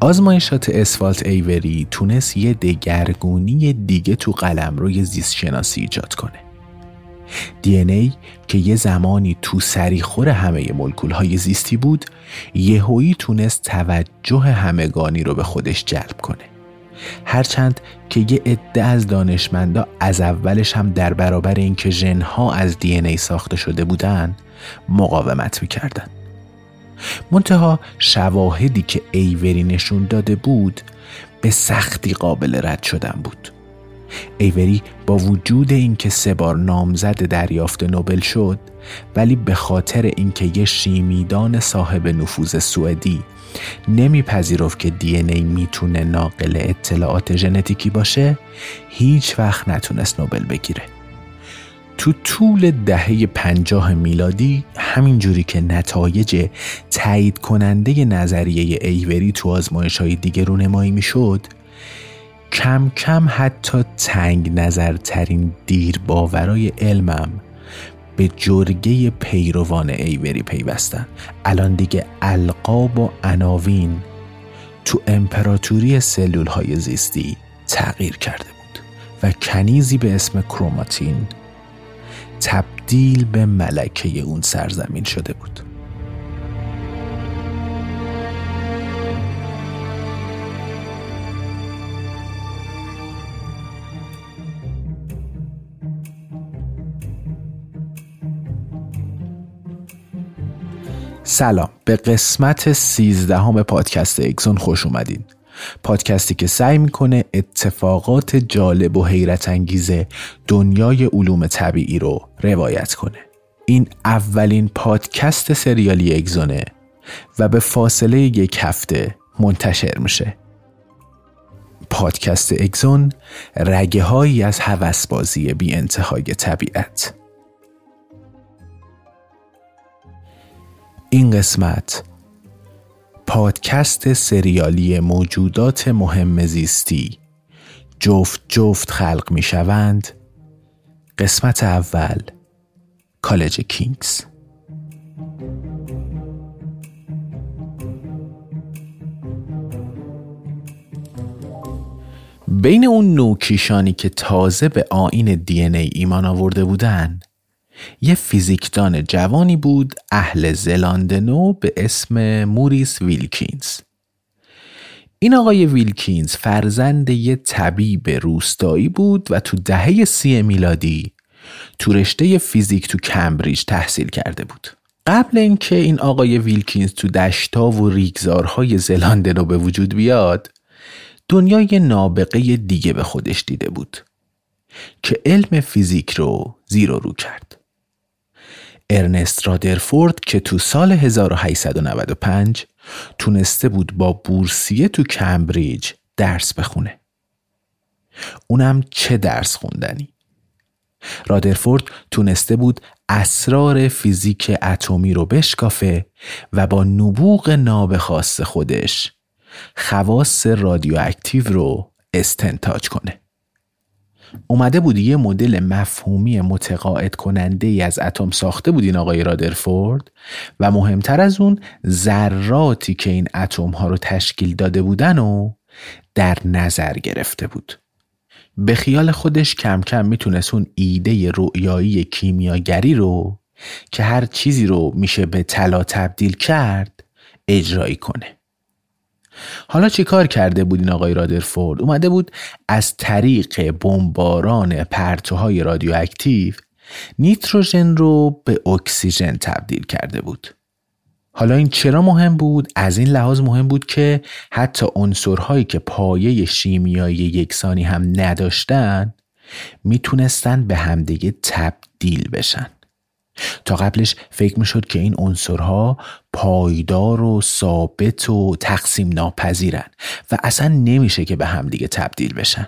آزمایشات اسفالت ایوری تونست یه دگرگونی دیگه تو قلم روی زیست شناسی ایجاد کنه. دی ای که یه زمانی تو سریخور همه ملکول های زیستی بود یهویی تونست توجه همگانی رو به خودش جلب کنه. هرچند که یه عده از دانشمندا از اولش هم در برابر اینکه ژنها از دی ای ساخته شده بودن مقاومت می‌کردن. منتها شواهدی که ایوری نشون داده بود به سختی قابل رد شدن بود. ایوری با وجود اینکه سه بار نامزد دریافت نوبل شد ولی به خاطر اینکه یه شیمیدان صاحب نفوذ سوئدی نمیپذیرفت که دی ای می‌تونه ناقل اطلاعات ژنتیکی باشه هیچ وقت نتونست نوبل بگیره. تو طول دهه پنجاه میلادی همینجوری که نتایج تایید کننده نظریه ایوری تو آزمایش های دیگه رونمایی می‌شد کم کم حتی تنگ نظرترین دیر باورای علمم به جرگه پیروان ایوری پیوستن. الان دیگه القاب و عناوین تو امپراتوری سلول های زیستی تغییر کرده بود و کنیزی به اسم کروماتین تبدیل به ملکه اون سرزمین شده بود. سلام. به قسمت سیزدهم پادکست اکسون خوش اومدین. پادکستی که سعی می‌کنه اتفاقات جالب و حیرت انگیز دنیای علوم طبیعی رو روایت کنه. این اولین پادکست سریالی اگزونه و به فاصله یک هفته منتشر میشه. پادکست اگزون رگه هایی از هوسبازی بی انتهای طبیعت. این قسمت پادکست سریالی موجودات مهم زیستی. جفت جفت خلق می شوند قسمت اول. کالج کینگز. بین اون نوکیشانی که تازه به آین دی ای ایمان آورده بودن یه فیزیکدان جوانی بود اهل زلاندنو به اسم موریس ویلکینز. این آقای ویلکینز فرزند یه طبیب روستایی بود و تو دهه سی میلادی تو رشته فیزیک تو کمبریج تحصیل کرده بود. قبل اینکه این آقای ویلکینز تو دشتا و ریگزارهای زلاندنو به وجود بیاد دنیای نابغه دیگه به خودش دیده بود که علم فیزیک رو زیر و رو کرد. ارنست رادرفورد که تو سال 1895 تونسته بود با بورسیه تو کمبریج درس بخونه. اونم چه درس خوندنی؟ رادرفورد تونسته بود اسرار فیزیک اتمی رو بشکافه و با نبوغ ناب خاص خودش خواص رادیواکتیو رو استنتاج کنه. اومده بود یه مدل مفهومی متقاعد کننده ای از اتم ساخته بود این آقای رادرفورد؟ و مهمتر از اون ذراتی که این اتم ها رو تشکیل داده بودن و در نظر گرفته بود. به خیال خودش کم کم می‌تونست اون ایده رؤیایی کیمیاگری رو که هر چیزی رو میشه به طلا تبدیل کرد اجرایی کنه. حالا چی کار کرده بود این آقای رادرفورد؟ اومده بود از طریق بمباران پرتوهای رادیواکتیو نیتروژن رو به اکسیژن تبدیل کرده بود. حالا این چرا مهم بود؟ از این لحاظ مهم بود که حتی عنصرهایی که پایه شیمیایی یکسانی هم نداشتن می‌تونستن به همدیگه تبدیل بشن. تا قبلش فکر می‌شد که این عنصرها پایدار و ثابت و تقسیم ناپذیرن و اصلا نمیشه که به همدیگه تبدیل بشن.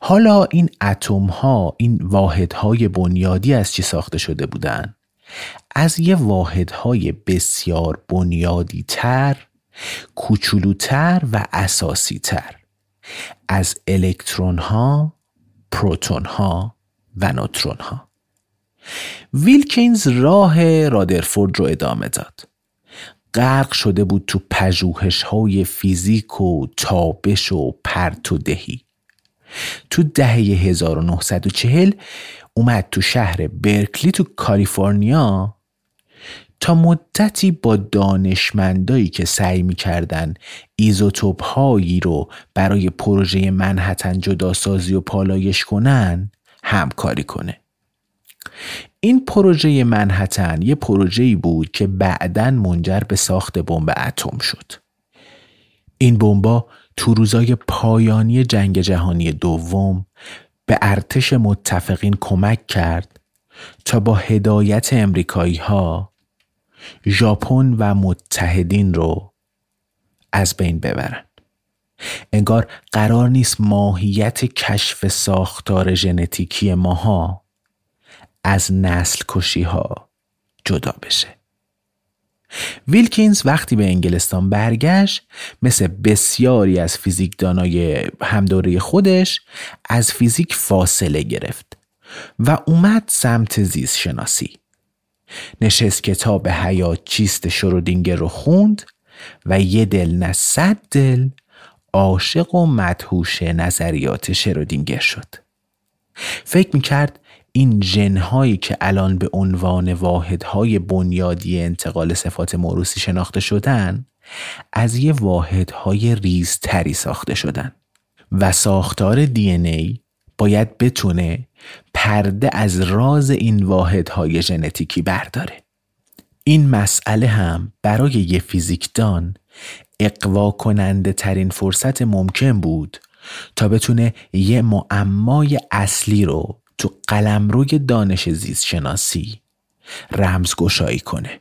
حالا این اتم ها این واحد های بنیادی از چی ساخته شده بودن؟ از یه واحدهای بسیار بنیادی تر کوچولوتر و اساسی تر از الکترون ها پروتون ها و نوترون ها ویلکینز راه رادرفورد رو ادامه داد. غرق شده بود تو پژوهش های فیزیک و تابش و پرت و دهی. تو دهه 1940 اومد تو شهر برکلی تو کالیفرنیا تا مدتی با دانشمندایی که سعی می‌کردن ایزوتوپ هایی رو برای پروژه منحتن جداسازی و پالایش کنن همکاری کنه. این پروژه منحتن یه پروژه‌ای بود که بعدا منجر به ساخت بمب اتم شد. این بمبا تو روزای پایانی جنگ جهانی دوم به ارتش متفقین کمک کرد تا با هدایت امریکایی ها ژاپن و متحدین رو از بین ببرن. انگار قرار نیست ماهیت کشف ساختار ژنتیکی ماها از نسل کشی ها جدا بشه. ویلکینز وقتی به انگلستان برگشت مثل بسیاری از فیزیکدانای همدوره خودش از فیزیک فاصله گرفت و اومد سمت زیست شناسی نشست کتاب حیات چیست شرودینگر رو خوند و یه دل نه صد دل عاشق و مدهوش نظریات شرودینگر شد. فکر می‌کرد این جنهایی که الان به عنوان واحدهای بنیادی انتقال صفات موروسی شناخته شدن از یه واحدهای ریزتری ساخته شدن. و ساختار دی ای باید بتونه پرده از راز این واحدهای ژنتیکی برداره. این مسئله هم برای یه فیزیکدان اقوا کننده ترین فرصت ممکن بود تا بتونه یه معمای اصلی رو تو قلمروی دانش زیست شناسی رمزگشایی کنه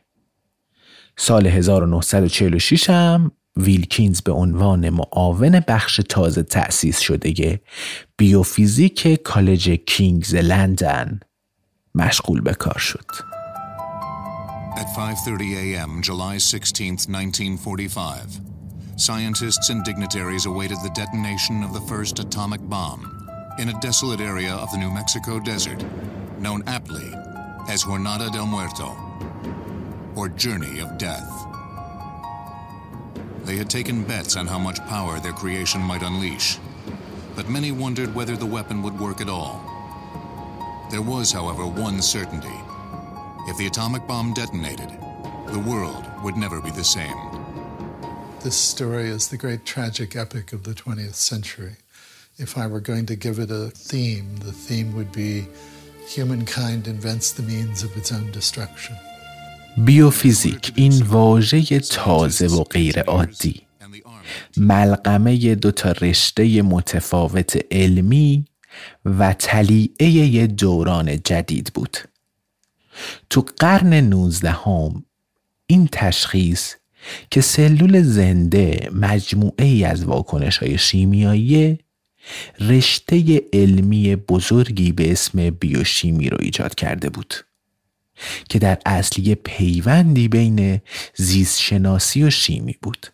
سال 1946 هم ویلکینز به عنوان معاون بخش تازه تأسیس شده بیوفیزیک کالج کینگز لندن مشغول به کار شد. At 5:30 a.m. July 16, 1945, scientists and dignitaries awaited the detonation of the first atomic bomb in a desolate area of the New Mexico desert, known aptly as Jornada del Muerto, or Journey of Death. They had taken bets on how much power their creation might unleash, but many wondered whether the weapon would work at all. There was, however, one certainty. If the atomic bomb detonated, the world would never be the same. This story is the great tragic epic of the 20th century. If I were going to give it a theme, the theme would be humankind invents the means of its own destruction. بیوفیزیک این واژه تازه و غیر عادی ملغمه دو تا رشته متفاوت علمی و تلیعه یه دوران جدید بود تو قرن نوزدهم این تشخیص که سلول زنده مجموعه ای از واکنش های شیمیایی رشته علمی بزرگی به اسم بیوشیمی رو ایجاد کرده بود که در اصلی پیوندی بین زیستشناسی و شیمی بود.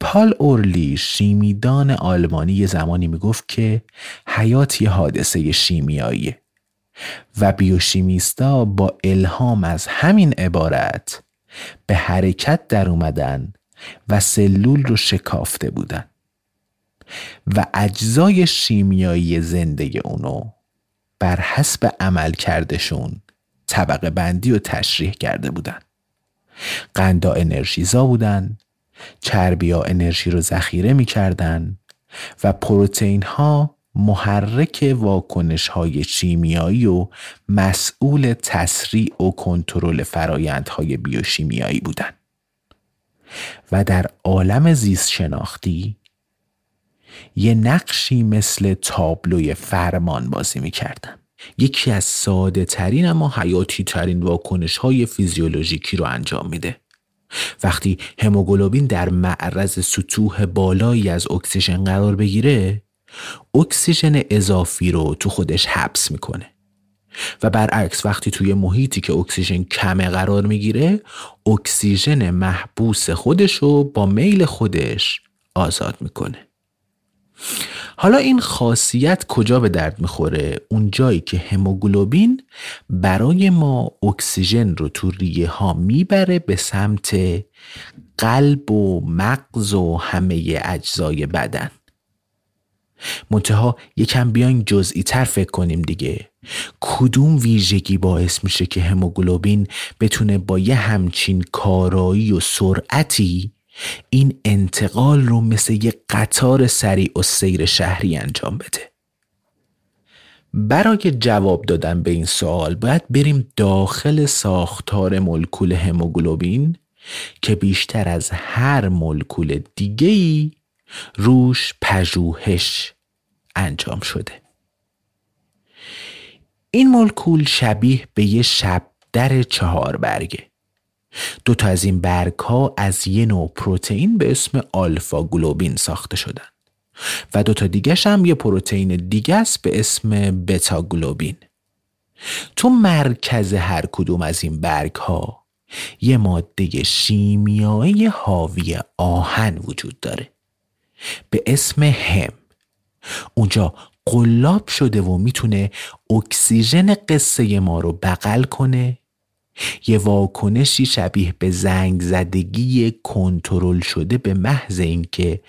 پال اورلی شیمیدان آلمانی زمانی می‌گفت که حیات یه حادثه شیمیاییه و بیوشیمیستا با الهام از همین عبارت به حرکت در اومدن و سلول رو شکافته بودن. و اجزای شیمیایی زنده اونو بر حسب عمل کردشون طبقه بندی و تشریح کرده بودن قندا انرژیزا بودن چربیا انرژی رو ذخیره می‌کردن و پروتئین ها محرک واکنش های شیمیایی و مسئول تسریع و کنترل فرایندهای بیوشیمیایی بودند. و در عالم زیست شناختی یه نقشی مثل تابلوی فرمان بازی می‌کردن. یکی از ساده ترین اما حیاتی ترین واکنش های فیزیولوژیکی رو انجام میده. وقتی هموگلوبین در معرض سطوح بالایی از اکسیژن قرار بگیره اکسیژن اضافی رو تو خودش حبس می‌کنه. و برعکس وقتی توی محیطی که اکسیژن کمه قرار می‌گیره اکسیژن محبوس خودش رو با میل خودش آزاد می‌کنه. حالا این خاصیت کجا به درد می‌خوره؟ اون جایی که هموگلوبین برای ما اکسیژن رو تو ریه ها می‌بره به سمت قلب و مغز و همه اجزای بدن. منتها یکم بیاین جزئی تر فکر کنیم دیگه. کدوم ویژگی باعث میشه که هموگلوبین بتونه با یه همچین کارایی و سرعتی این انتقال رو مثل یه قطار سریع و سیر شهری انجام بده. برای جواب دادن به این سوال باید بریم داخل ساختار مولکول هموگلوبین که بیشتر از هر مولکول دیگه‌ای روش پژوهش انجام شده. این مولکول شبیه به یه شب در چهار برگه دو تا از این برگ ها از یه نوع پروتئین به اسم آلفا گلوبین ساخته شدن و دو تا دیگه هم یه پروتئین دیگه است به اسم بتا گلوبین تو مرکز هر کدوم از این برگ ها یه ماده شیمیایی حاوی آهن وجود داره به اسم هم. اونجا قلاب شده و می‌تونه اکسیژن قصه ما رو بغل کنه یه واکنشی شبیه به زنگ زدگی کنترل شده به محض اینکه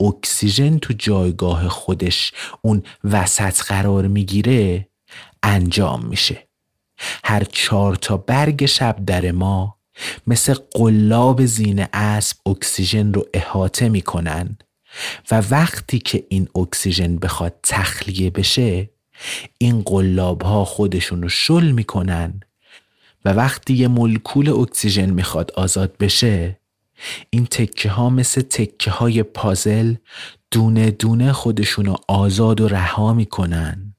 اکسیژن تو جایگاه خودش اون وسط قرار می‌گیره انجام میشه. هر چهار تا برگ شب در ما مثل قلاب زین اسب اکسیژن رو احاطه می‌کنن و وقتی که این اکسیژن بخواد تخلیه بشه این قلاب ها خودشون رو شل می‌کنن و وقتی یه مولکول اکسیژن می‌خواد آزاد بشه این تکه ها مثل تکه های پازل دونه دونه خودشونو آزاد و رها می‌کنن.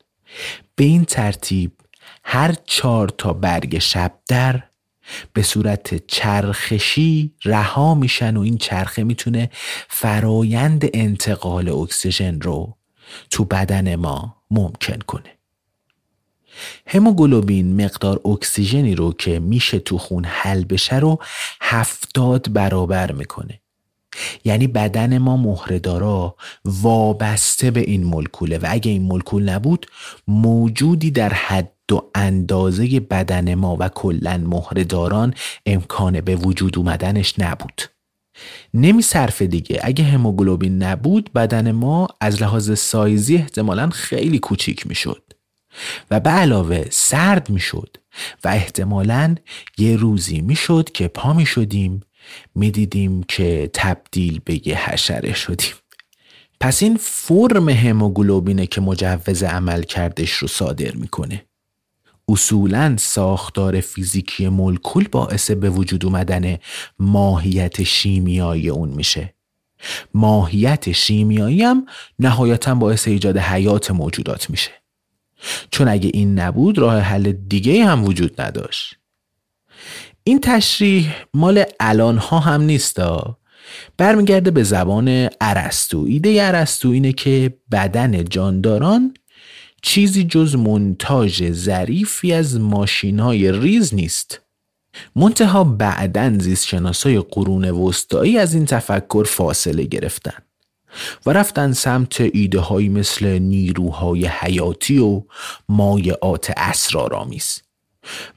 به این ترتیب هر چهار تا برگ شب در به صورت چرخشی رها میشن و این چرخه می‌تونه فرایند انتقال اکسیژن رو تو بدن ما ممکن کنه. هموگلوبین مقدار اکسیژنی رو که میشه تو خون حل بشه رو هفتاد برابر می‌کنه. یعنی بدن ما مهرهدارا وابسته به این مولکوله و اگه این مولکول نبود موجودی در حد و اندازه بدن ما و کلا مهرهداران امکان به وجود اومدنش نبود. نمی صرف دیگه. اگه هموگلوبین نبود بدن ما از لحاظ سایزی احتمالا خیلی کوچیک می‌شد. و به علاوه سرد می‌شد و احتمالا یه روزی می‌شد که پا می شدیم می دیدیم که تبدیل به یه حشره شدیم. پس این فرم هموگلوبینه که مجوز عمل کردش رو صادر می‌کنه. اصولا ساختار فیزیکی مولکول باعث به وجود اومدن ماهیت شیمیایی اون میشه. ماهیت شیمیایی هم نهایتا باعث ایجاد حیات موجودات میشه. چون اگه این نبود راه حل دیگه هم وجود نداشت. این تشریح مال الان ها هم نیستا برمیگرده به زبان ارسطو. ایده ارسطو اینه که بدن جانداران چیزی جز منتاج ظریفی از ماشین های ریز نیست. منتها بعدن زیست شناسای قرون وسطایی از این تفکر فاصله گرفتن. و رفتن سمت ایده های مثل نیروهای حیاتی و مایعات اسرارآمیز.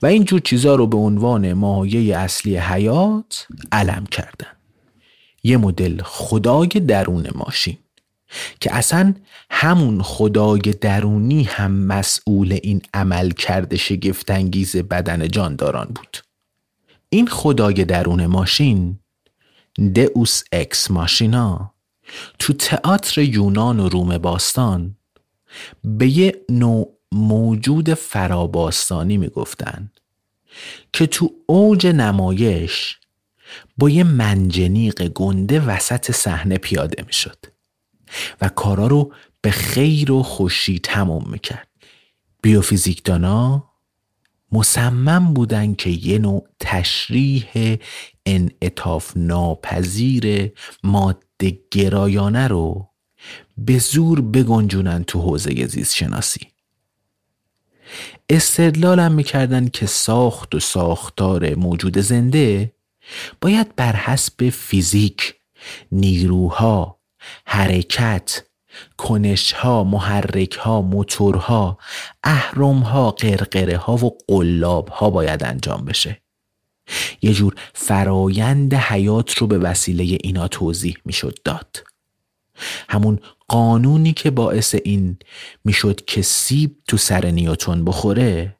و اینجور چیزا رو به عنوان مایه اصلی حیات علم کردن. یه مدل خدای درون ماشین که اصلا همون خدای درونی هم مسئول این عمل کرده شگفتانگیز بدن جانداران بود. این خدای درون ماشین دئوس اکس ماشینا تو تئاتر یونان و روم باستان به یه نوع موجود فراباستانی می‌گفتن که تو اوج نمایش با یه منجنیق گنده وسط صحنه پیاده می‌شد و کارا رو به خیر و خوشی تموم می‌کرد. بیوفیزیکدانا مصمم بودن که یه نوع تشریح انعطاف ناپذیر ماده گرایانه رو به زور بگنجونن تو حوزه زیست شناسی استدلالم می‌کردن که ساخت و ساختار موجود زنده باید بر حسب فیزیک نیروها حرکت کنشها محرکها موتورها اهرمها قرقره ها و قلاب ها باید انجام بشه. یه جور فرایند حیات رو به وسیله اینا توضیح می‌شد داد. همون قانونی که باعث این می‌شد که سیب تو سر نیوتون بخوره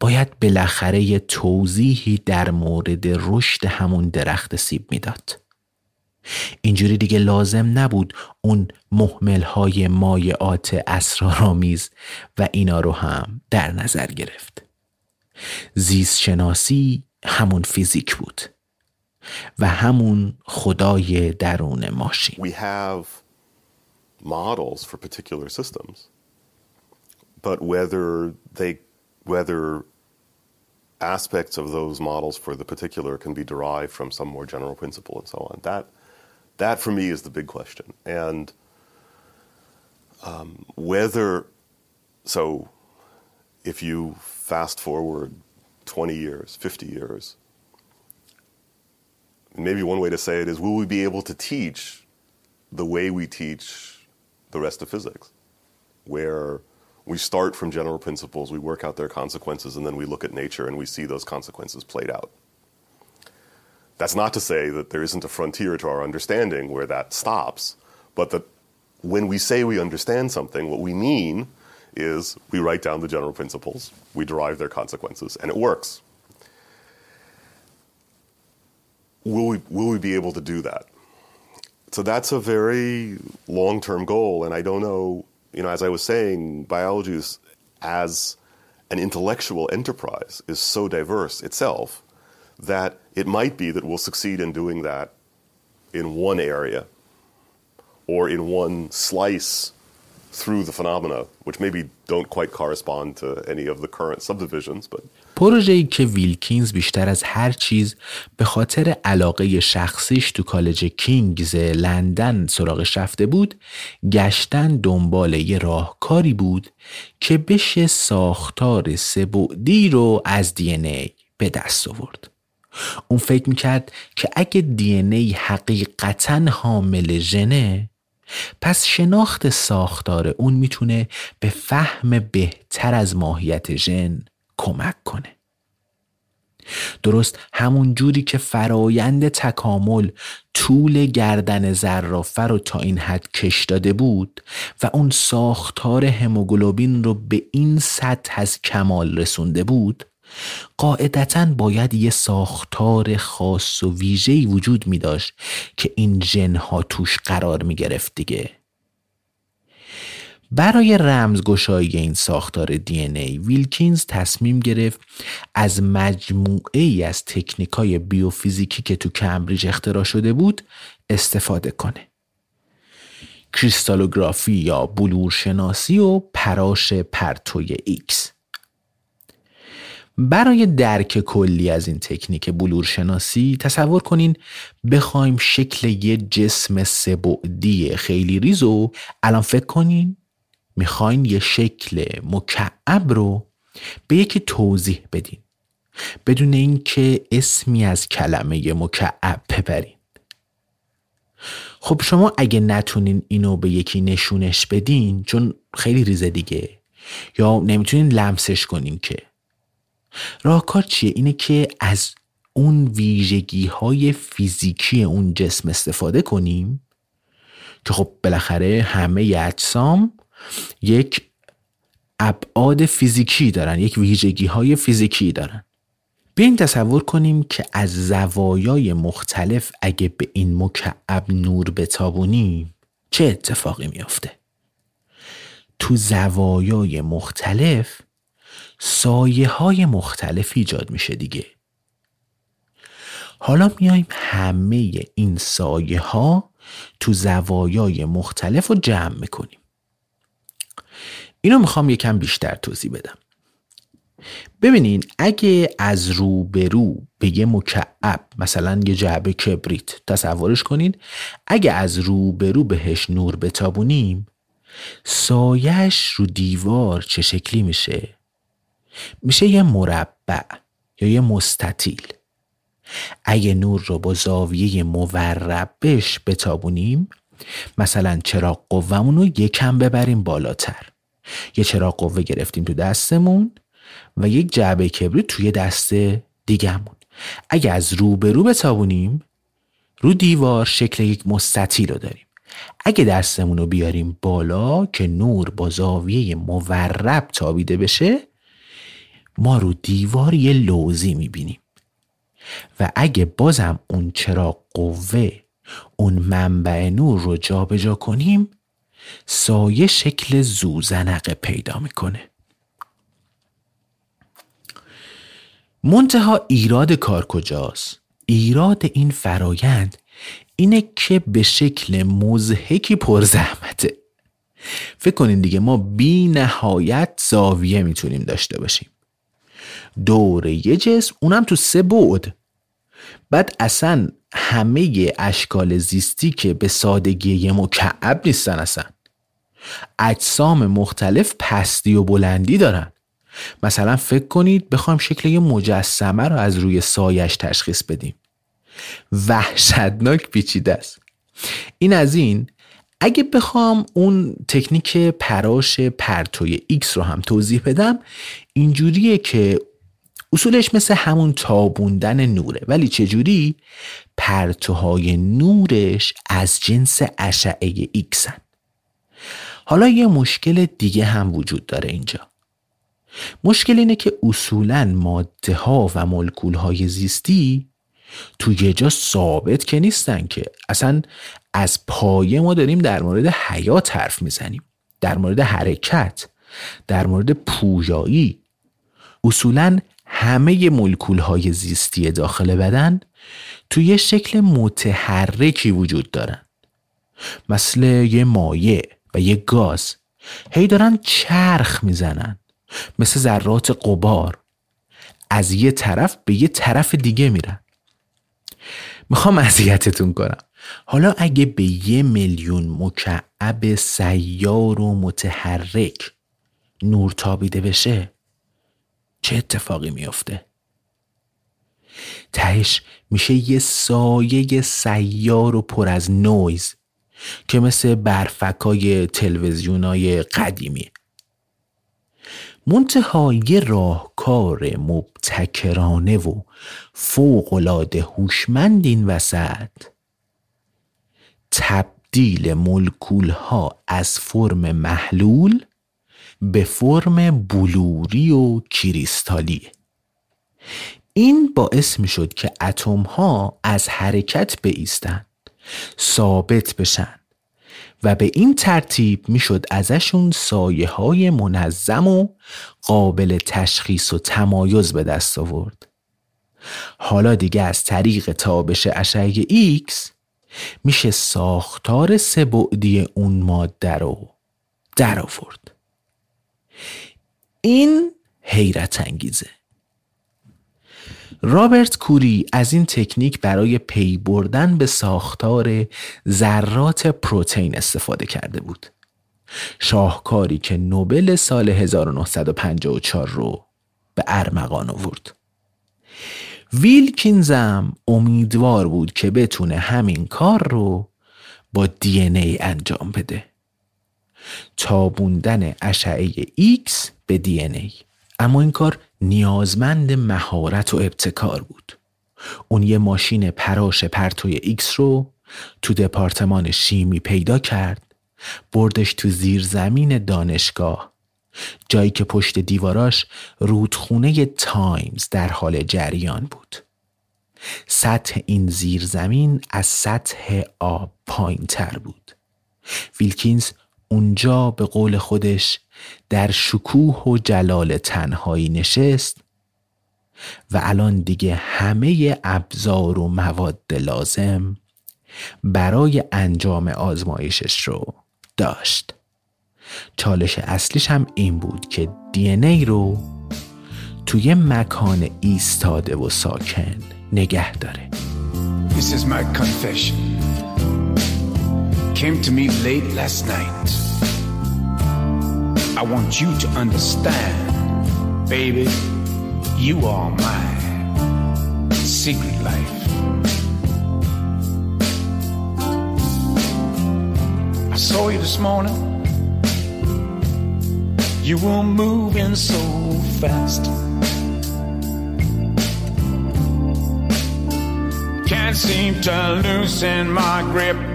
باید بالاخره یه توضیحی در مورد رشد همون درخت سیب می‌داد. اینجوری دیگه لازم نبود اون محمل های مایعات اسرارآمیز و اینا رو هم در نظر گرفت. زیست شناسی همون فیزیک بود و همون خدای درون ماشین We have models for particular systems but whether they whether aspects of those models for the particular can be derived from some more general principle and so on that That for me is the big question. And um, whether, so if you fast forward 20 years, 50 years, maybe one way to say it is will we be able to teach the way we teach the rest of physics, where we start from general principles, we work out their consequences, and then we look at nature and we see those consequences played out. That's not to say that there isn't a frontier to our understanding where that stops, but that when we say we understand something, what we mean is we write down the general principles, we derive their consequences, and it works. Will we, will we be able to do that? So that's a very long term goal, and I don't know, you know, as I was saying, biology is, as an intellectual enterprise is so diverse itself that it might be that we'll succeed in doing that in one area or in one slice through the phenomena, which maybe don't quite correspond to any of the current subdivisions, but پروژه‌ای که ویلکینز بیشتر از هر چیز به خاطر علاقه شخصیش تو کالج کینگز لندن سراغش رفته بود گشتن دنبال یه راهکاری بود که بشه ساختار سبعدی رو از دی ای به دست آورد. اون فکر می‌کرد که اگه دی ای حقیقتا حامل ژنه پس شناخت ساختار اون می‌تونه به فهم بهتر از ماهیت ژن کمک کنه. درست همون جوری که فرایند تکامل طول گردن زرافه رو تا این حد کش داده بود و اون ساختار هموگلوبین رو به این سطح از کمال رسونده بود قاعدتا باید یه ساختار خاص و ویژه‌ای وجود می داشت که این جنها توش قرار می گرفت دیگه. برای رمزگشایی این ساختار DNA ویلکینز تصمیم گرفت از مجموعه ای از تکنیک های بیوفیزیکی که تو کمبریج اختراع شده بود استفاده کنه. کریستالوگرافی یا بلورشناسی و پراش پرتوی ایکس. برای درک کلی از این تکنیک بلور شناسی تصور کنین بخوایم شکل یه جسم سه‌بعدی خیلی ریزو الان فکر کنین می‌خواین یه شکل مکعب رو به یکی توضیح بدین. بدون اینکه اسمی از کلمه مکعب ببرین. خب شما اگه نتونین اینو به یکی نشونش بدین چون خیلی ریزه دیگه یا نمی‌تونین لمسش کنین که؟ راهکار چیه؟ اینه که از اون ویژگی های فیزیکی اون جسم استفاده کنیم که خب بالاخره همه اجسام یک ابعاد فیزیکی دارن یک ویژگی های فیزیکی دارن. بیاین تصور کنیم که از زوایای مختلف اگه به این مکعب نور بتابونیم چه اتفاقی میافته؟ تو زوایای مختلف سایه های مختلف ایجاد میشه دیگه. حالا میایم همه این سایه ها تو زوایای مختلف رو جمع می‌کنیم. اینو می‌خوام یکم بیشتر توضیح بدم. ببینین اگه از رو به رو به یه مکعب مثلا یه جعبه کبریت تصورش کنین اگه از رو به رو بهش نور بتابونیم سایش رو دیوار چه شکلی میشه؟ میشه یه مربع یا یه مستطیل. اگه نور رو با زاویه موربش بتابونیم مثلا چراغ قوهمون رو یکم ببریم بالاتر. یه چراغ قوه گرفتیم تو دستمون و یک جعبه کبریت توی دست دیگهمون. اگه از رو به رو بتابونیم رو دیوار شکل یک مستطیل رو داریم. اگه دستمون رو بیاریم بالا که نور با زاویه مورب تابیده بشه ما رو دیوار یه لوزی می‌بینیم. و اگه بازم اون چراغ قوه اون منبع نور رو جابجا جا کنیم سایه شکل زوزنقه پیدا می‌کنه. منتها ایراد کار کجاست؟ ایراد این فرایند اینه که به شکل مزهکی پرزحمته. فکر کنین دیگه ما بی نهایت زاویه می‌تونیم داشته باشیم. دور یه جسم اونم تو سه بعد. بعد اصلا همه اشکال زیستی که به سادگی یه مکعب نیستن اصلا. اجسام مختلف پستی و بلندی دارن. مثلا فکر کنید بخوام شکل یه مجسمه رو از روی سایش تشخیص بدیم. وحشتناک پیچیده است. این از این اگه بخوام اون تکنیک پراش پرتوی X رو هم توضیح بدم اینجوریه که اصولش مثل همون تابوندن نوره. ولی چجوری؟ پرتوهای نورش از جنس اشعه ایکسن حالا یه مشکل دیگه هم وجود داره اینجا. مشکل اینه که اصولا ماده ها و ملکول های زیستی تو یه جا ثابت که نیستن که. اصلا از پایه ما داریم در مورد حیات حرف می‌زنیم. در مورد حرکت در مورد پویایی. اصولا همه ملکول های زیستی داخل بدن توی یه شکل متحرکی وجود دارن. مثل یه مایع و یه گاز. هی دارن چرخ می‌زنن. مثل ذرات قبار از یه طرف به یه طرف دیگه میرن. می‌خوام اذیتتون کنم. حالا اگه به یه میلیون مکعب سیار و متحرک نور تابیده بشه چه اتفاقی میافته؟ تهش میشه یه سایه سیار و پر از نویز که مثل برفکای تلویزیونای قدیمی منتها یه راهکار مبتکرانه و فوقالعاده هوشمند این وسط تبدیل ملکول ها از فرم محلول به فرم بلوری و کریستالی این باعث می شد که اتم ها از حرکت بیستند ثابت بشن و به این ترتیب می‌شد ازشون سایه های منظم و قابل تشخیص و تمایز به دست آورد. حالا دیگه از طریق تابش اشعه X میشه ساختار سبعدی اون ماده رو در آورد. این حیرت انگیزه. رابرت کوری از این تکنیک برای پی بردن به ساختار ذرات پروتئین استفاده کرده بود. شاهکاری که نوبل سال 1954 رو به ارمغان آورد. ویلکینزم امیدوار بود که بتونه همین کار رو با دی ای انجام بده. تابوندن اشعه X به ای. اما این کار نیازمند مهارت و ابتکار بود. اون یه ماشین پراش پرتوی ایکس رو تو دپارتمان شیمی پیدا کرد بردش تو زیر زمین دانشگاه جایی که پشت دیواراش رودخونه تایمز در حال جریان بود سطح این زیرزمین از سطح آب پایین تر بود ویلکینز اونجا به قول خودش در شکوه و جلال تنهایی نشست و الان دیگه همه ابزار و مواد لازم برای انجام آزمایشش رو داشت چالش اصلیش هم این بود که دی ای رو توی مکان ایستاده و ساکن نگه داره This is my confession. Came to me late last night. I want you to understand, baby, you are my secret life. I saw you this morning. You were moving so fast. Can't seem to loosen my grip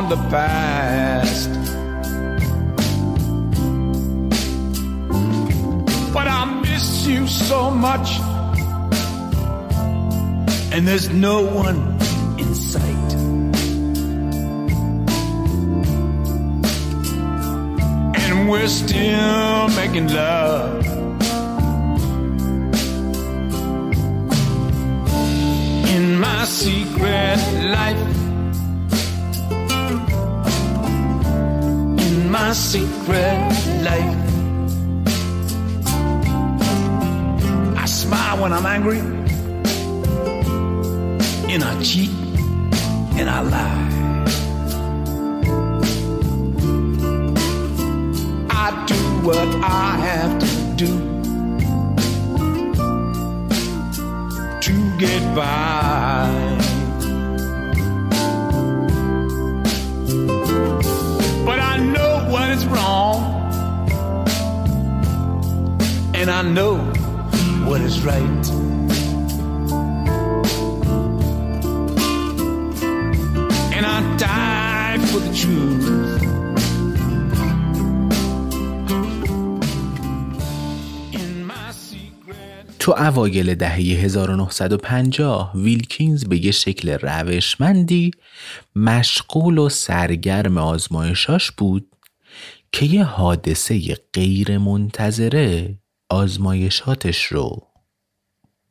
on the past. But I miss you so much, and there's no one in sight. And we're still making love. In my secret life. Secret life. I smile when I'm angry. And I cheat and I lie. I do what I have to do to get by. is wrong. And I know what is right. And I die for the truth. تو اوایل دهه 1950 ویلکینز به یه شکل روشمندی مشغول و سرگرم آزمایشاش بود. که یه حادثه غیر منتظره آزمایشاتش رو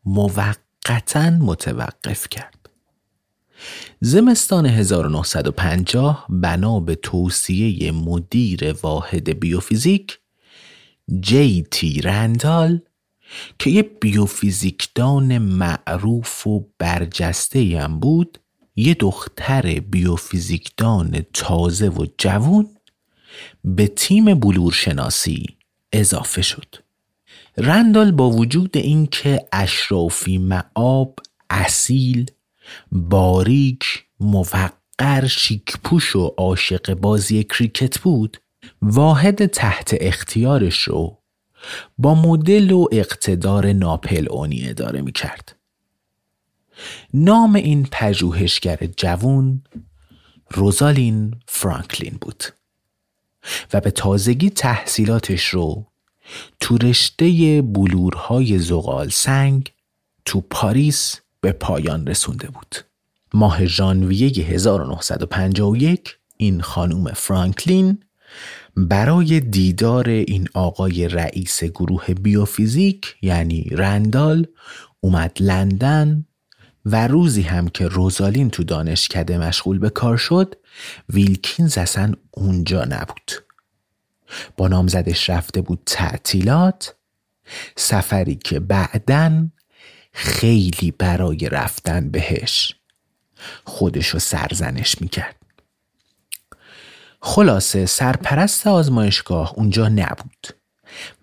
موقتا متوقف کرد. زمستان 1950 بنا به توصیه مدیر واحد بیوفیزیک جی تی رندال که یه بیوفیزیکدان معروف و برجسته هم بود یه دختر بیوفیزیکدان تازه و جوون به تیم بلورشناسی اضافه شد رندال با وجود اینکه اشرافی معاب اصیل باریک موقر شیکپوش و عاشق بازی کریکت بود واحد تحت اختیارش رو با مدل و اقتدار ناپل اونی اداره می کرد. نام این پژوهشگر جوون روزالین فرانکلین بود و به تازگی تحصیلاتش رو تو رشته بلورهای زغال سنگ تو پاریس به پایان رسونده بود. ماه ژانویه 1951 این خانوم فرانکلین برای دیدار این آقای رئیس گروه بیوفیزیک یعنی رندال اومد لندن و روزی هم که روزالین تو دانشکده مشغول به کار شد ویلکینز اصلا اونجا نبود. با نامزدش رفته بود تعطیلات سفری که بعدا خیلی برای رفتن بهش خودشو سرزنش می‌کرد. خلاصه سرپرست آزمایشگاه اونجا نبود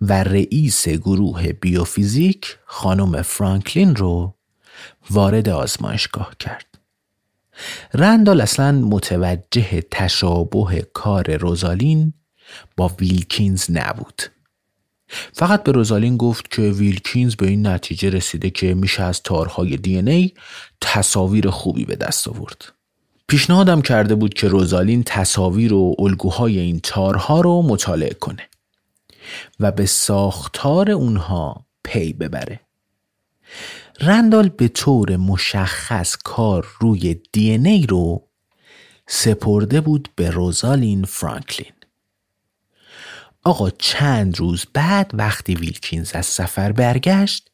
و رئیس گروه بیوفیزیک خانم فرانکلین رو وارد آزمایشگاه کرد رندال اصلا متوجه تشابه کار روزالین با ویلکینز نبود فقط به روزالین گفت که ویلکینز به این نتیجه رسیده که میشه از تارهای دی ای تصاویر خوبی به دست آورد. پیشنهادم کرده بود که روزالین تصاویر و الگوهای این تارها رو مطالعه کنه و به ساختار اونها پی ببره. رندال به طور مشخص کار روی دی ای رو سپرده بود به روزالین فرانکلین. آقا چند روز بعد وقتی ویلکینز از سفر برگشت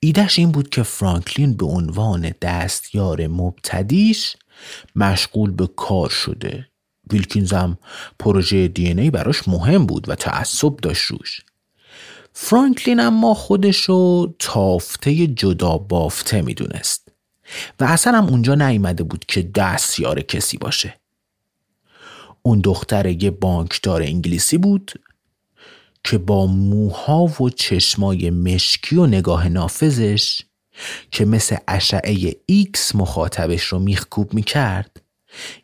ایدهش این بود که فرانکلین به عنوان دستیار مبتدیش مشغول به کار شده ویلکینز هم پروژه دی ای براش مهم بود و تعصب داشت روش فرانکلین اما خودشو تافته جدا بافته می‌دونست. و اصلا هم اونجا نیامده بود که دستیار کسی باشه. اون دختر یه بانکدار انگلیسی بود که با موها و چشمای مشکی و نگاه نافذش که مثل اشعه ایکس مخاطبش رو میخکوب می‌کرد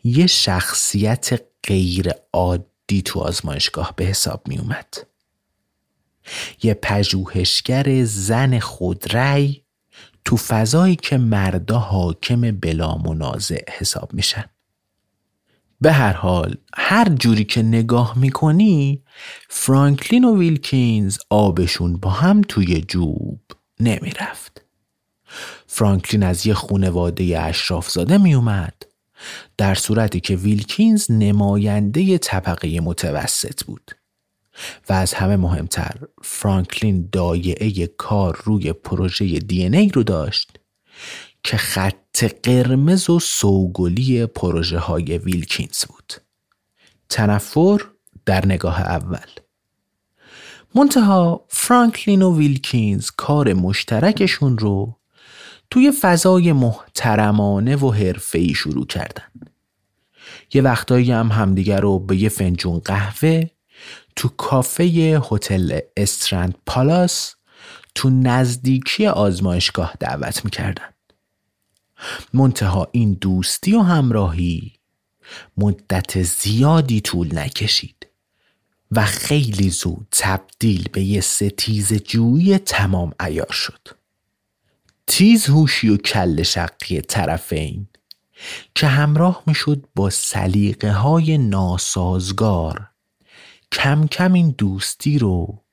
یه شخصیت غیر عادی تو آزمایشگاه به حساب میومد یه پژوهشگر زن خودرأی تو فضایی که مردا حاکم بلا منازع حساب میشن. به هر حال هر جوری که نگاه می‌کنی فرانکلین و ویلکینز آبشون با هم توی جوب نمی‌رفت. فرانکلین از یه خونواده اشراف زاده میومد در صورتی که ویلکینز نماینده طبقه متوسط بود. و از همه مهمتر فرانکلین دایعه کار روی پروژه دی ای رو داشت که خط قرمز و سوگلی پروژه های ویلکینز بود. تنفر در نگاه اول. منتها فرانکلین و ویلکینز کار مشترکشون رو توی فضای محترمانه و حرفه‌ای شروع کردن. یه وقتایی هم همدیگر رو به یه فنجون قهوه تو کافه هتل استرند پالاس تو نزدیکی آزمایشگاه دعوت می‌کردن. منتها این دوستی و همراهی مدت زیادی طول نکشید و خیلی زود تبدیل به یه ستیز جویی تمام ایار شد. تیز هوشی و کل شقی طرفین که همراه می‌شد با سلیقه های ناسازگار کم کم این دوستی رو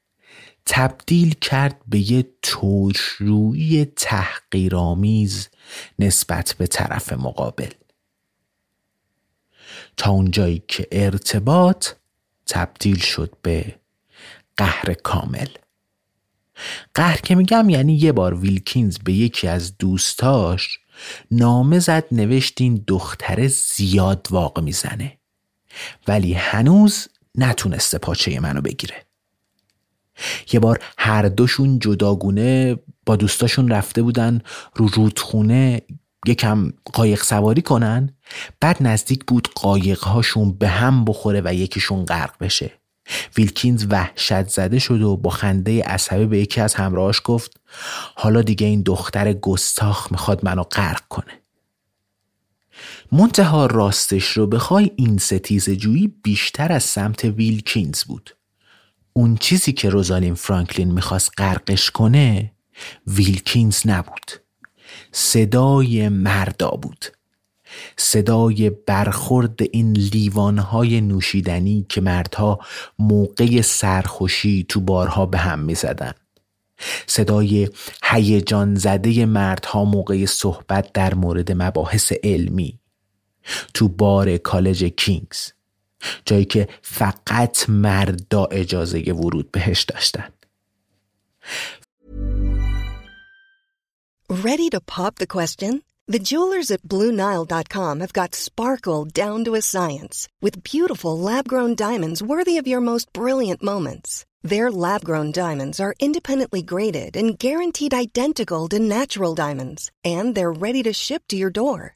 تبدیل کرد به یه ترشرویی تحقیرآمیز نسبت به طرف مقابل. تا اونجایی که ارتباط تبدیل شد به قهر کامل. قهر که میگم یعنی یه بار ویلکینز به یکی از دوستاش نامه زد نوشتین دختر زیاد واقع می‌زنه. ولی هنوز نتونسته پاچه منو بگیره. یه بار هر دوشون جداگونه با دوستاشون رفته بودن رو رودخونه یکم قایق سواری کنن بعد نزدیک بود قایق هاشون به هم بخوره و یکیشون غرق بشه. ویلکینز وحشت زده شد و با خنده عصبی به یکی از همراهاش گفت حالا دیگه این دختر گستاخ می‌خواد منو غرق کنه. منتها راستش رو بخوای این ستیز جویی بیشتر از سمت ویلکینز بود. اون چیزی که روزالین فرانکلین می‌خواست غرقش کنه ویلکینز نبود. صدای مردا بود. صدای برخورد این لیوانهای نوشیدنی که مردها موقع سرخوشی تو بارها به هم می‌زدن. صدای هیجان زده مردها موقع صحبت در مورد مباحث علمی. تو بار کالج کینگز جایی که فقط مردا اجازه ورود بهش داشتن Ready to pop the question? The jewelers at BlueNile.com have got sparkle down to a science with beautiful lab grown diamonds worthy of your most brilliant moments. Their lab grown diamonds are independently graded and guaranteed identical to natural diamonds, and they're ready to ship to your door.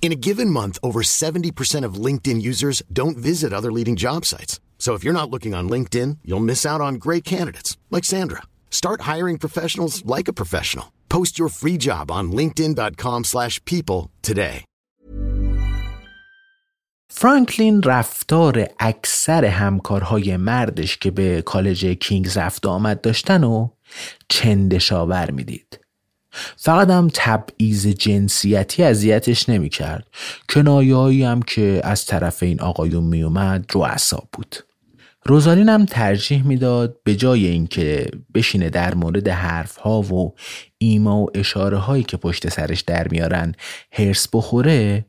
In a given month, over 70% of LinkedIn users don't visit other leading job sites. So if you're not looking on LinkedIn, you'll miss out on great candidates like Sandra. Start hiring professionals like a professional. Post your free job on linkedin.com/people today. فرانکلین رفتار اکثر همکارهای مردش که به کالج کینگز رفت آمد داشتن و چندشاور می‌دید. فقط هم تبعیض جنسیتی اذیتش نمی‌کرد. کنایهایی هم که از طرف این آقایون میومد رو اعصاب بود. روزالین هم ترجیح می‌داد به جای اینکه بشینه در مورد حرف ها و ایما و اشاره هایی که پشت سرش در میارن هرس بخوره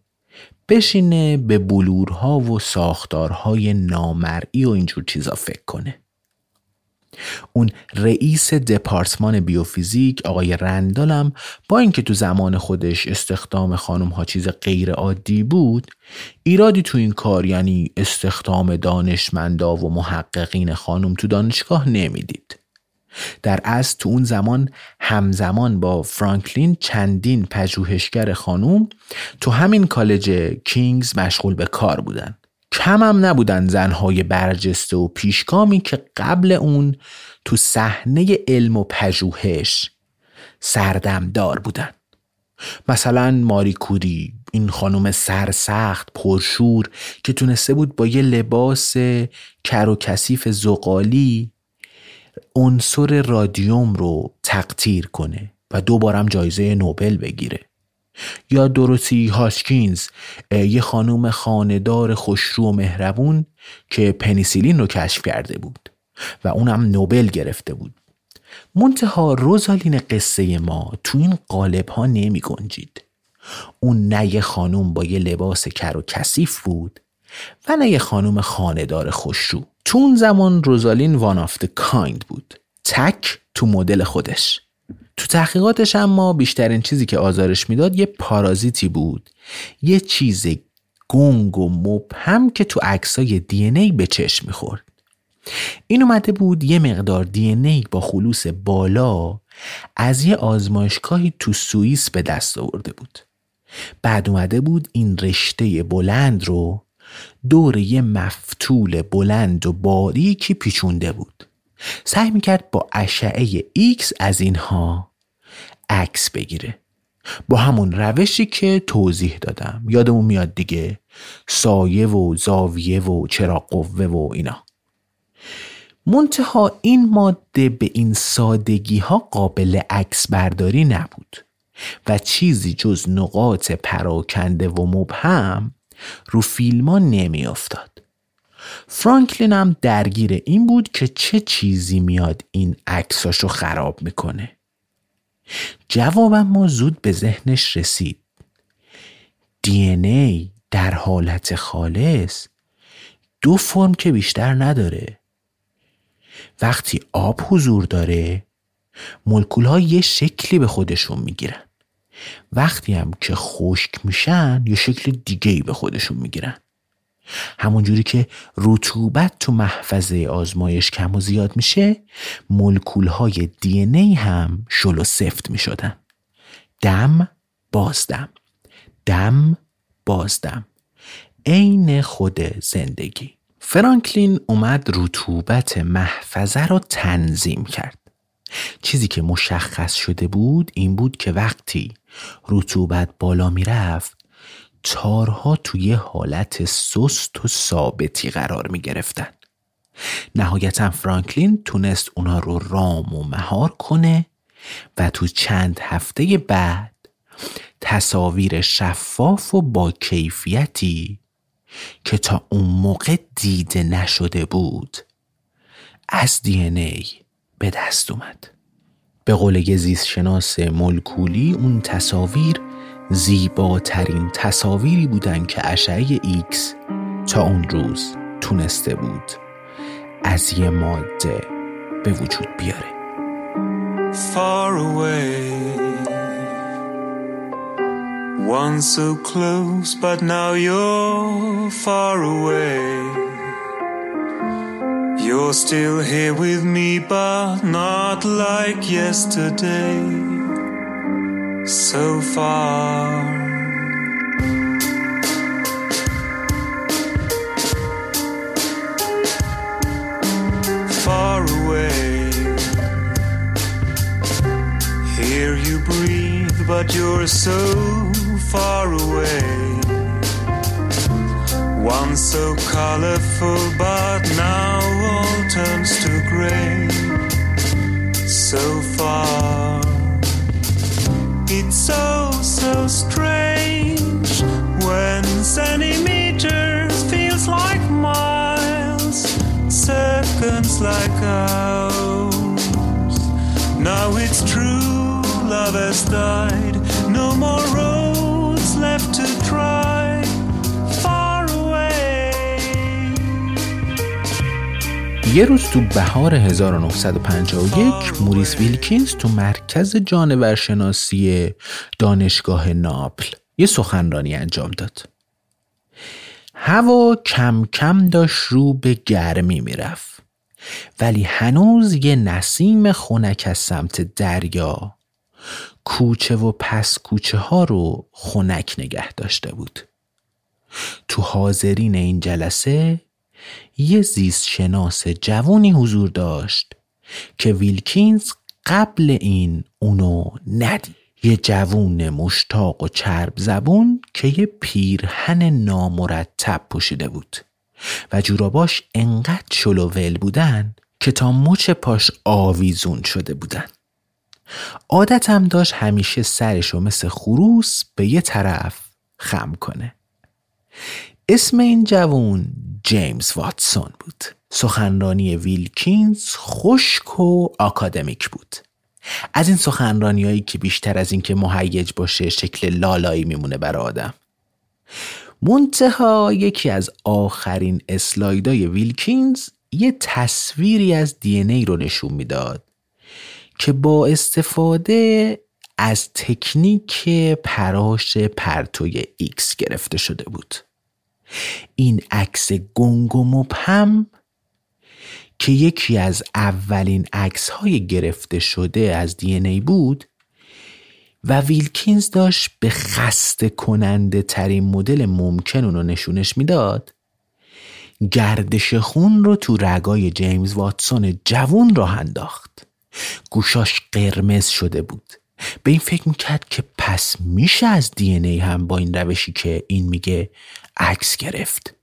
بشینه به بلورها و ساختارهای نامرئی و اینجور چیزا فکر کنه. اون رئیس دپارتمان بیوفیزیک آقای رندالم با اینکه تو زمان خودش استخدام خانم ها چیز غیر عادی بود ایرادی تو این کار یعنی استخدام دانشمندا و محققین خانم تو دانشگاه نمی‌دید. در از تو اون زمان همزمان با فرانکلین چندین پژوهشگر خانوم تو همین کالج کینگز مشغول به کار بودن. کم هم نبودن زنهای برجسته و پیشگامی که قبل اون تو صحنه علم و پژوهش سردمدار بودن. مثلا ماری کوری این خانم سرسخت پرشور که تونسته بود با یه لباس کر و کثیف زغالی عنصر رادیوم رو تقطیر کنه و دوبارم جایزه نوبل بگیره. یا دوروتی هاشکینز یه خانوم خاندار خوشرو و مهربون که پنیسیلین رو کشف کرده بود و اونم نوبل گرفته بود. منتها روزالین قصه ما تو این قالب ها نمی گنجید. اون نه یه خانوم با یه لباس کر و کثیف بود و نه یه خانوم خاندار خوشرو. تو اون زمان روزالین وان آف کایند بود. تک تو مدل خودش. تو تحقیقاتش اما بیشترین چیزی که آزارش می‌داد یه پارازیتی بود. یه چیز گنگ و مبهم که تو عکسای دی ای به چشم می‌خورد. این اومده بود یه مقدار دی ای با خلوص بالا از یه آزمایشگاهی تو سوئیس به دست آورده بود. بعد اومده بود این رشته بلند رو دور یه مفتول بلند و باریکی پیچونده بود. سعی می‌کرد با اشعه ایکس از اینها عکس بگیره. با همون روشی که توضیح دادم. یادمون میاد دیگه. سایه و زاویه و چراغ قوه و اینا. منتها این ماده به این سادگی ها قابل عکس برداری نبود و چیزی جز نقاط پراکنده و مبهم رو فیلم ها نمی افتاد. فرانکلین هم درگیر این بود که چه چیزی میاد این عکساشو خراب می‌کنه. جوابم ما زود به ذهنش رسید. دی ای در حالت خالص دو فرم که بیشتر نداره. وقتی آب حضور داره مولکول ها یه شکلی به خودشون می‌گیرن. وقتی هم که خشک میشن یه شکل دیگه به خودشون می‌گیرن. همونجوری که رطوبت تو محفظه آزمایش کم و زیاد میشه ملکول های دی ای هم شل و سفت می شدن. دم بازدم. دم بازدم. عین خود زندگی. فرانکلین اومد رطوبت محفظه رو تنظیم کرد. چیزی که مشخص شده بود این بود که وقتی رطوبت بالا می‌رفت تارها توی حالت سست و ثابتی قرار می گرفتن. نهایتا فرانکلین تونست اونا رو رام و مهار کنه و تو چند هفته بعد تصاویر شفاف و با کیفیتی که تا اون موقع دیده نشده بود از DNA به دست اومد به قول زیست شناس ملکولی اون تصاویر زیباترین تصاویری بودن که اشعه ایکس تا اون روز تونسته بود از یه ماده به وجود بیاره Far away Once so close but now you're far away You're still here with me but not like yesterday So far far away. Hear you breathe, but you're so far away. Once so colorful, but now all turns to gray. So far, it's so, so strange when centimeters feels like miles seconds like hours. Now it's true, love has died. No more یه روز تو بهار 1951 موریس ویلکینز تو مرکز جانورشناسی دانشگاه ناپل یه سخنرانی انجام داد. هوا کم کم داشت رو به گرمی می‌رفت ولی هنوز یه نسیم خونک از سمت دریا کوچه و پس کوچه ها رو خونک نگه داشته بود تو حاضرین این جلسه یه زیست شناس جوانی حضور داشت که ویلکینز قبل این اونو ندید. یه جوون مشتاق و چرب زبون که یه پیرهن نامرتب پوشیده بود. و جوراباش انقدر شلوول بودن که تا مچ پاش آویزون شده بودن. عادتم داشت همیشه سرشو مثل خروس به یه طرف خم کنه. اسم این جوون جیمز واتسون بود. سخنرانی ویلکینز خشک و آکادمیک بود. از این سخنرانیایی که بیشتر از اینکه مهیج باشه شکل لالایی میمونه برای آدم. منتها یکی از آخرین اسلایدای ویلکینز یه تصویری از دی ای رو نشون می‌داد که با استفاده از تکنیک پراش پرتوی ایکس گرفته شده بود. این عکس گنگ و مبهم که یکی از اولین عکس های گرفته شده از DNA بود و ویلکینز داشت به خسته کننده ترین مدل ممکن اونو نشونش می‌داد گردش خون رو تو رگای جیمز واتسون جوون راه انداخت. گوشاش قرمز شده بود. به این فکر می‌کرد که پس میشه از دی ای هم با این روشی که این میگه عکس گرفت.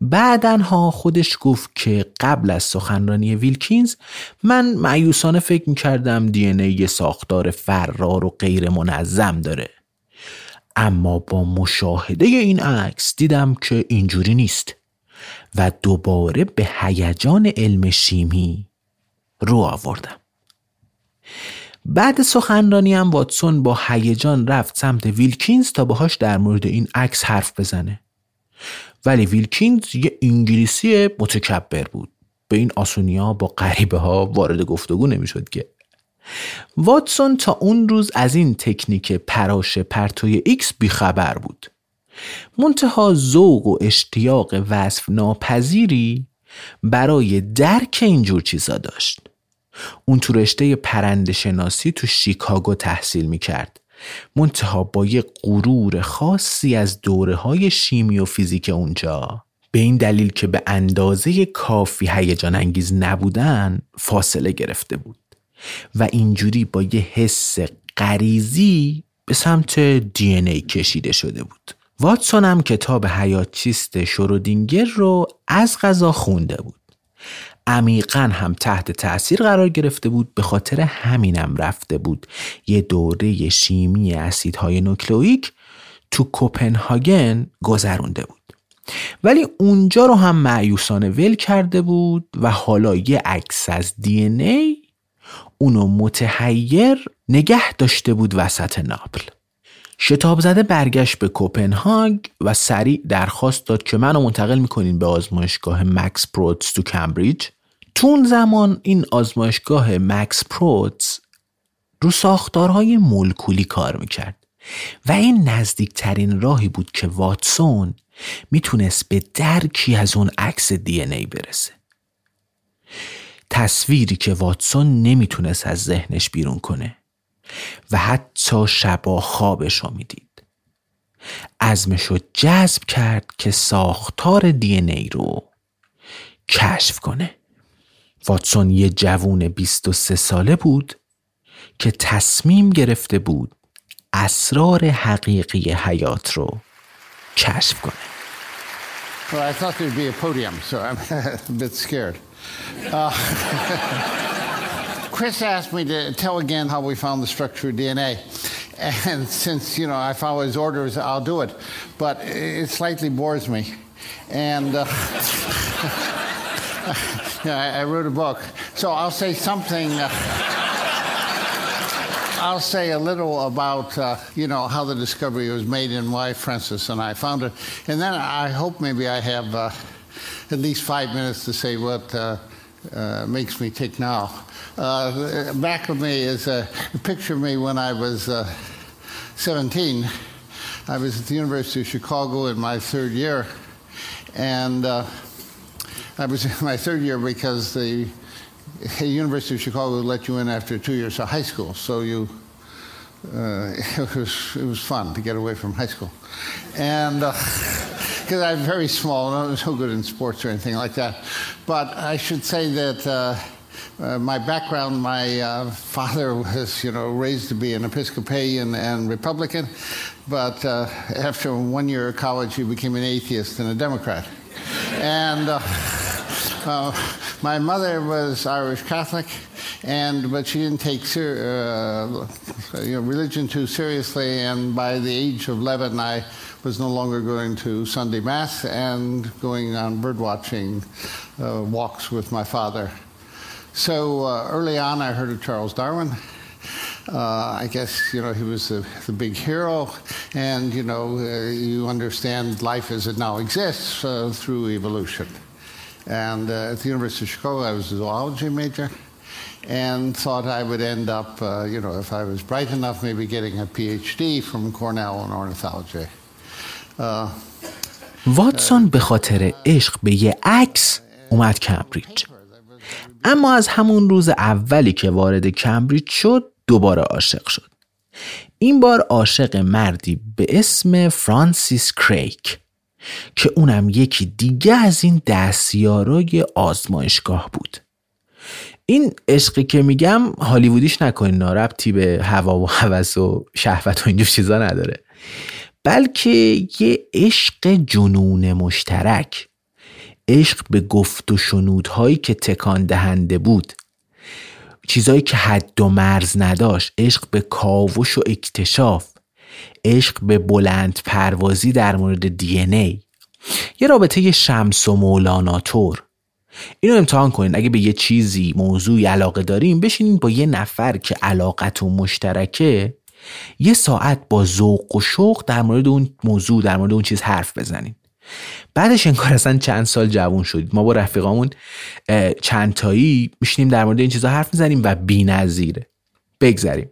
بعدنها خودش گفت که قبل از سخنرانی ویلکینز من معیوسانه فکر می‌کردم دی یه ساختار فرار و غیر منظم داره. اما با مشاهده این عکس دیدم که اینجوری نیست و دوباره به هیجان علم شیمی رو آوردم. بعد سخنرانی هم واتسون با هیجان رفت سمت ویلکینز تا باهاش در مورد این عکس حرف بزنه. ولی ویلکینز یه انگلیسی متکبر بود. به این آسونیا با غریبه ها وارد گفتگو نمی‌شد که. واتسون تا اون روز از این تکنیک پراش پرتوی ایکس بیخبر بود. منتها ذوق و اشتیاق وصف ناپذیری برای درک اینجور چیزا داشت. اون تو رشته پرنده شناسی تو شیکاگو تحصیل می‌کرد. منتها با یه غرور خاصی از دوره های شیمی و فیزیک اونجا. به این دلیل که به اندازه کافی هیجان انگیز نبودن فاصله گرفته بود. و اینجوری با یه حس غریزی به سمت دی ای کشیده شده بود. واتسون هم کتاب حیات چیست شرودینگر رو از غذا خونده بود. عمیقا هم تحت تاثیر قرار گرفته بود به خاطر همینم رفته بود. یه دوره شیمی اسیدهای نوکلئیک تو کوپنهاگن گذرونده بود. ولی اونجا رو هم معیوسانه ول کرده بود و حالا یه عکس از دی ای اونو متحیر نگه داشته بود وسط ناپل. شتاب زده برگشت به کوپنهاگ و سریع درخواست داد که منو منتقل می‌کنین به آزمایشگاه مکس پروتز تو کمبریج. تو اون زمان این آزمایشگاه مکس پروتز رو ساختارهای مولکولی کار می‌کرد و این نزدیکترین راهی بود که واتسون می‌تونست به درکی از اون عکس دی ان ای برسه. تصویری که واتسون نمی‌تونست از ذهنش بیرون کنه. و حتی شبا خوابش رو می‌دید. ازمش رو جذب کرد که ساختار دی ای رو کشف کنه. واتسون یه جوون 23 ساله بود که تصمیم گرفته بود اسرار حقیقی حیات رو کشف کنه. Well, I thought there'd be a podium, so I'm a bit scared. Uh, Chris asked me to tell again how we found the structure of DNA. And since, you know, I follow his orders, I'll do it. But it slightly bores me. And uh, I, I, wrote a book. So I'll say something. Uh, I'll say a little about, uh, you know, how the discovery was made and why Francis and I found it. And then I hope maybe I have uh, at least five minutes to say what uh, uh makes me tick now. Uh, back of me is a picture of me when I was uh, 17. I was at the University of Chicago in my third year. And I was in my third year because the University of Chicago let you in after two years of high school, so you uh, it was it was fun to get away from high school, and because uh, I'm very small, and I'm so good in sports or anything like that. But I should say that. Uh, uh, my background, my uh, father was, you know, raised to be an Episcopalian and Republican, but uh, after one year of college, he became an atheist and a Democrat. And uh, my mother was Irish Catholic, and but she didn't take ser- uh, you know, religion too seriously. And by the age of 11, I was no longer going to Sunday Mass and going on bird watching uh, walks with my father. So uh, early on, I heard of Charles Darwin. Uh, I guess you know he was the, the big hero, and you know uh, you understand life as it now exists uh, through evolution. And uh, at the University of Chicago, I was a zoology major and thought I would end up, uh, you know, if I was bright enough, maybe getting a PhD from Cornell in ornithology. Uh, واتسون به خاطر عشق به یه عکس اومد کمبریج اما از همون روز اولی که وارد کمبریج شد دوباره عاشق شد این بار عاشق مردی به اسم فرانسیس کریک که اونم یکی دیگه از این دستیارای آزمایشگاه بود. این عشقی که میگم هالیوودیش نکنین ناربتی به هوا و هوس و شهوت و اینجور چیزا نداره. بلکه یه عشق جنون مشترک. عشق به گفت و شنودهایی که تکان دهنده بود. چیزایی که حد و مرز نداشت. عشق به کاوش و اکتشاف. عشق به بلند پروازی در مورد دی ای. یه رابطه شمس و مولانا طور. اینو امتحان کنین. اگه به یه چیزی موضوعی علاقه داریم بشینین با یه نفر که علاقت و مشترکه یه ساعت با ذوق و شوق در مورد اون موضوع در مورد اون چیز حرف بزنین. بعدش انگار اصلا چند سال جوون شدید. ما با رفیقامون چند تایی میشینیم در مورد این چیزا حرف می‌زنیم و نظیره بگذریم.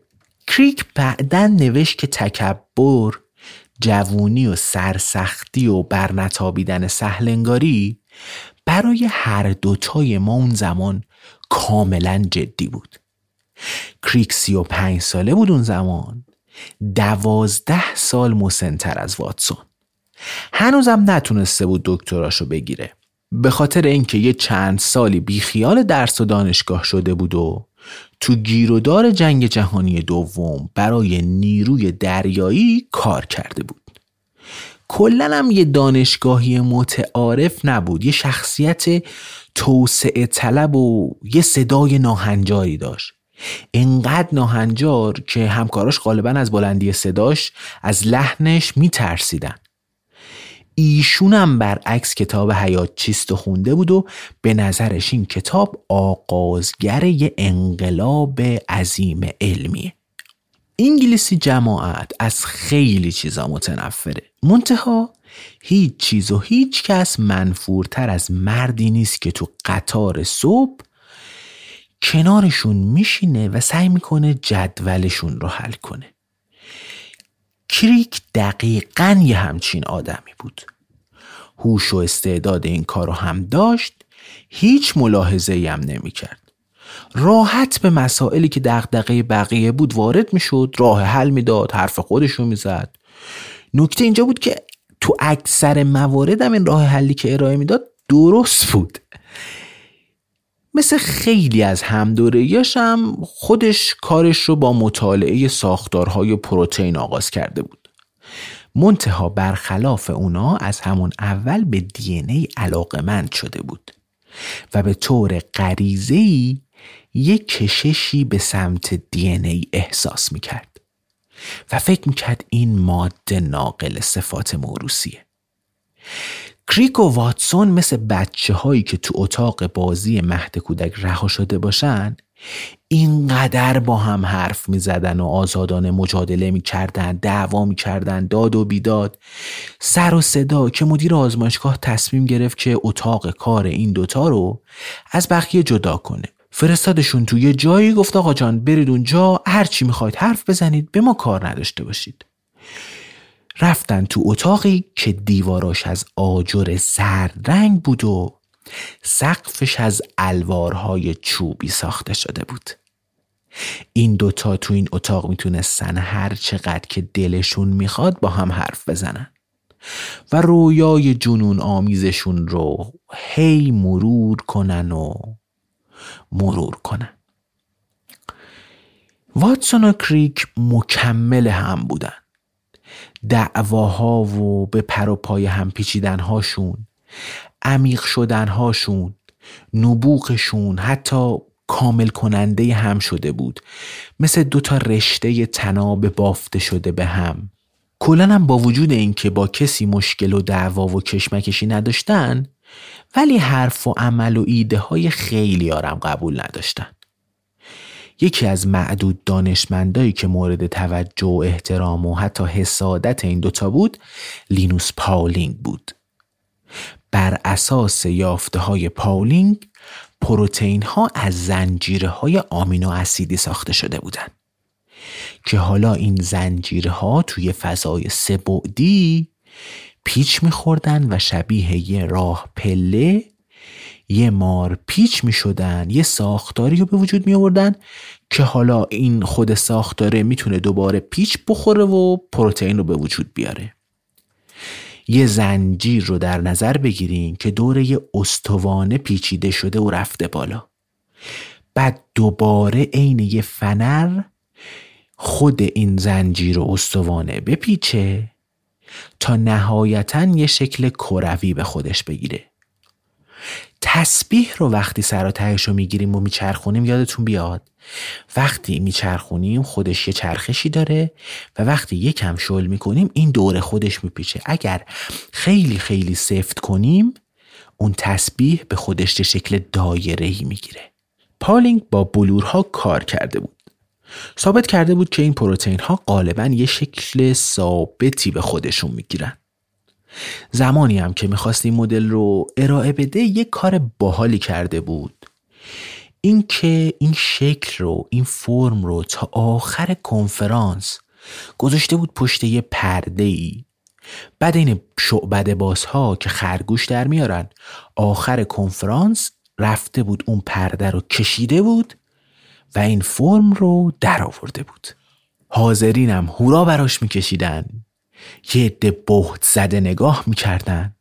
کریک بعدا نوشت که تکبر جوونی و سرسختی و برنتابیدن سهلنگاری برای هر دوتای ما اون زمان کاملا جدی بود. کریک سی و پنج ساله بود اون زمان. دوازده سال مسنتر از واتسون. هنوزم نتونسته بود دکتراشو بگیره. به خاطر اینکه یه چند سالی بیخیال درس و دانشگاه شده بود و تو گیرودار جنگ جهانی دوم برای نیروی دریایی کار کرده بود. کلا هم یه دانشگاهی متعارف نبود یه شخصیت توسعه طلب و یه صدای ناهنجاری داشت. انقدر ناهنجار که همکاراش غالبا از بلندی صداش از لحنش میترسیدن. ایشونم برعکس کتاب حیات چیست و خونده بود و به نظرش این کتاب آغازگر یه انقلاب عظیم علمیه انگلیسی جماعت از خیلی چیزا متنفره. منتها هیچ چیز و هیچ کس منفورتر از مردی نیست که تو قطار صبح کنارشون میشینه و سعی می‌کنه جدولشون رو حل کنه. کریک دقیقا یه همچین آدمی بود. هوش و استعداد این کار رو هم داشت هیچ ملاحظه هم نمی کرد. راحت به مسائلی که دغدغه بقیه بود وارد می‌شد راه حل می‌داد حرف خودش رو می‌زد. نکته اینجا بود که تو اکثر موارد هم این راه حلی که ارائه می‌داد درست بود. مثل خیلی از همدورهیاش هم خودش کارش رو با مطالعه ساختارهای پروتئین آغاز کرده بود. منتها برخلاف اونا از همون اول به دی ای علاقمند شده بود و به طور غریزه‌ای یک کششی به سمت دی ای احساس می‌کرد و فکر می‌کرد این ماده ناقل صفات موروسیه کریک و واتسون مثل بچه هایی که تو اتاق بازی مهد کودک رها شده باشن اینقدر با هم حرف می زدن و آزادانه مجادله می کردن دعوا می کردن داد و بیداد. سر و صدا که مدیر آزمایشگاه تصمیم گرفت که اتاق کار این دوتا رو از بقیه جدا کنه. فرستادشون توی جایی گفت آقا جان برید اونجا هر چی می‌خواید حرف بزنید به ما کار نداشته باشید. رفتن تو اتاقی که دیواراش از آجر زرد رنگ بود و سقفش از الوارهای چوبی ساخته شده بود. این دوتا تو این اتاق می‌تونستن هر چقدر که دلشون می‌خواد با هم حرف بزنن. و رویای جنون آمیزشون رو هی مرور کنن و مرور کنن. واتسون و کریک مکمل هم بودن. دعواها و به پر و پای هم پیچیدن هاشون عمیق شدن هاشون نبوغشون حتی کامل کننده هم شده بود. مثل دوتا رشته تناب بافته شده به هم. کلا هم با وجود اینکه با کسی مشکل و دعوا و کشمکشی نداشتن ولی حرف و عمل و ایده های خیلیا رم قبول نداشتن. یکی از معدود دانشمندایی که مورد توجه و احترام و حتی حسادت این دوتا بود لینوس پاولینگ بود. بر اساس یافته های پاولینگ پروتئین ها از زنجیره های آمینو اسیدی ساخته شده بودند که حالا این زنجیره ها توی فضای سبعدی پیچ میخوردن و شبیه یه راه پله یه مار پیچ می شدن یه ساختاری رو به وجود می آوردن که حالا این خود ساختاره می‌تونه دوباره پیچ بخوره و پروتئین رو به وجود بیاره. یه زنجیر رو در نظر بگیرین که دور یه استوانه پیچیده شده و رفته بالا. بعد دوباره عین یه فنر خود این زنجیر و استوانه بپیچه تا نهایتا یه شکل کروی به خودش بگیره. تسبیح رو وقتی سر تهش رو می‌گیریم و میچرخونیم یادتون بیاد؟ وقتی میچرخونیم خودش یه چرخشی داره و وقتی یکم شل می‌کنیم این دور خودش میپیچه. اگر خیلی خیلی سفت کنیم اون تسبیح به خودش شکل دایره ای می‌گیره. پالینگ با بلورها کار کرده بود. ثابت کرده بود که این پروتئین ها غالبا یه شکل ثابتی به خودشون می‌گیرن. زمانی هم که می‌خواست این مدل رو ارائه بده یه کار باحالی کرده بود. اینکه این شکل رو این فرم رو تا آخر کنفرانس گذاشته بود پشت یه پرده ای بعد این شعبد بازها که خرگوش در میارن آخر کنفرانس رفته بود اون پرده رو کشیده بود و این فرم رو در آورده بود. حاضرینم هورا براش میکشیدن. یه عده بهت زده نگاه می‌کردن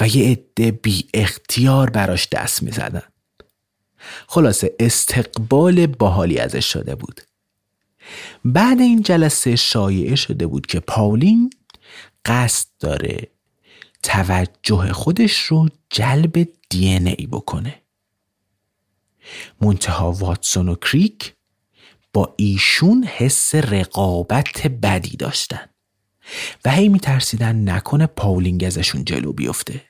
و یه عده بی اختیار براش دست می‌زدن. خلاصه استقبال باحالی ازش شده بود. بعد این جلسه شایعه شده بود که پاولین قصد داره توجه خودش رو جلب دی ای بکنه. منتها واتسون و کریک با ایشون حس رقابت بدی داشتن. و هی میترسیدن نکنه پاولینگ ازشون جلو بیفته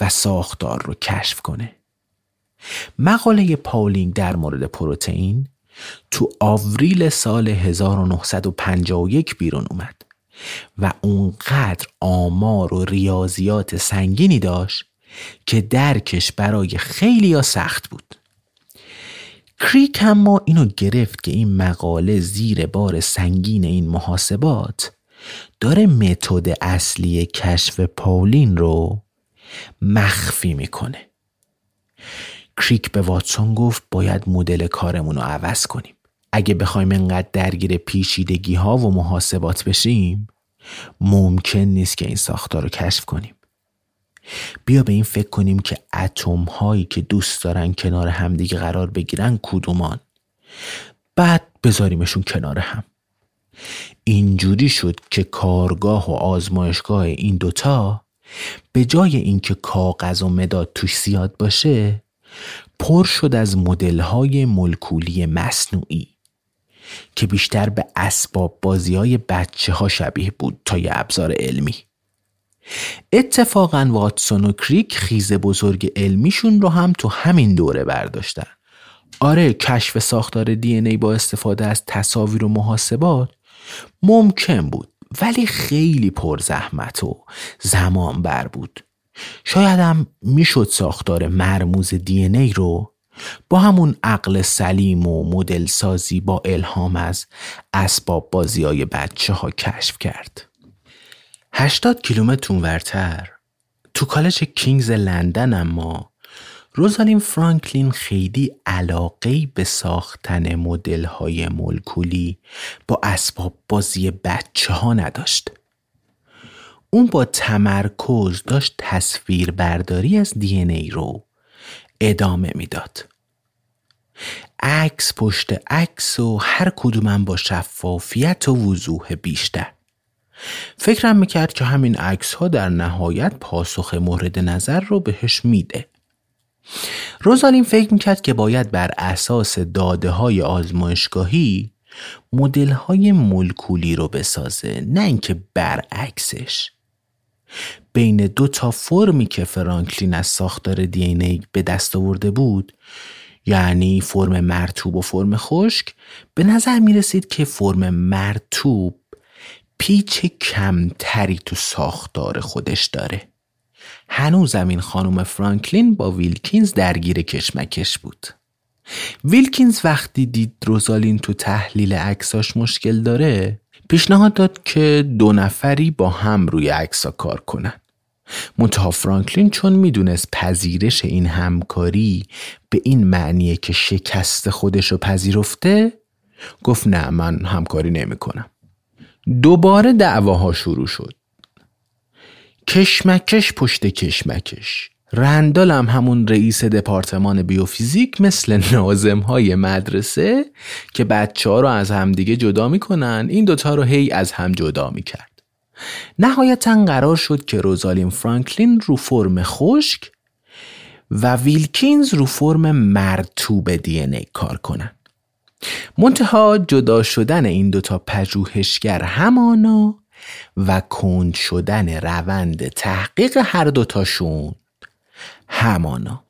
و ساختار رو کشف کنه. مقاله پاولینگ در مورد پروتئین تو آوریل سال 1951 بیرون اومد و اونقدر آمار و ریاضیات سنگینی داشت که درکش برای خیلی ها سخت بود. کریک اما اینو گرفت که این مقاله زیر بار سنگین این محاسبات داره متد اصلی کشف پاولین رو مخفی می‌کنه. کریک به واتسون گفت باید مدل کارمون رو عوض کنیم. اگه بخوایم انقدر درگیر پیچیدگی ها و محاسبات بشیم ممکن نیست که این ساختار رو کشف کنیم. بیا به این فکر کنیم که اتم هایی که دوست دارن کنار همدیگه قرار بگیرن کدومان. بعد بذاریمشون کنار هم. اینجوری شد که کارگاه و آزمایشگاه این دوتا به جای اینکه کاغذ و مداد توش زیاد باشه پر شد از مدل های ملکولی مصنوعی که بیشتر به اسباب بازی های بچه ها شبیه بود تا یه ابزار علمی. اتفاقا واتسون و کریک خیز بزرگ علمیشون رو هم تو همین دوره برداشتن. آره کشف ساختار دی ای با استفاده از تصاویر و محاسبات ممکن بود ولی خیلی پر زحمت و زمان بر بود. شاید هم می‌شد ساختار مرموز دی ای رو با همون عقل سلیم و مدل سازی با الهام از اسباب بازی های بچه ها کشف کرد. 80 کیلومتر اونورتر تو کالج کینگز لندن اما روزالین فرانکلین خیلی علاقه به ساختن مدل های مولکولی با اسباب بازی بچه ها نداشت. اون با تمرکز داشت تصویر برداری از دی ای رو ادامه می‌داد. عکس پشت عکس و هر کدومم با شفافیت و وضوح بیشتر. فکرم می‌کرد که همین عکس ها در نهایت پاسخ مورد نظر رو بهش میده. روزالین فکر می‌کرد که باید بر اساس داده های آزمایشگاهی مدل های ملکولی رو بسازه نه اینکه برعکسش. بین دو تا فرمی که فرانکلین از ساختار دی ای به دست آورده بود یعنی فرم مرتوب و فرم خشک به نظر می رسید که فرم مرتوب پیچ کمتری تو ساختار خودش داره. هنوزم این خانم فرانکلین با ویلکینز درگیر کشمکش بود. ویلکینز وقتی دید روزالین تو تحلیل عکساش مشکل داره پیشنهاد داد که دو نفری با هم روی عکسا کار کنن. منتها فرانکلین چون می‌دونست پذیرش این همکاری به این معنیه که شکست خودش رو پذیرفته گفت نه من همکاری نمی‌کنم. دوباره دعواها شروع شد. کشمکش پشت کشمکش. رندال هم همون رئیس دپارتمان بیوفیزیک مثل نازم های مدرسه که بچه ها رو از همدیگه جدا می‌کنن. این دوتا رو هی از هم جدا می‌کرد. نهایتا قرار شد که روزالین فرانکلین رو فرم خشک و ویلکینز رو فرم مرتوب دی ای کار کنن. منتها جدا شدن این دوتا پژوهشگر همانا و کند شدن روند تحقیق هر دوتاشون همانا.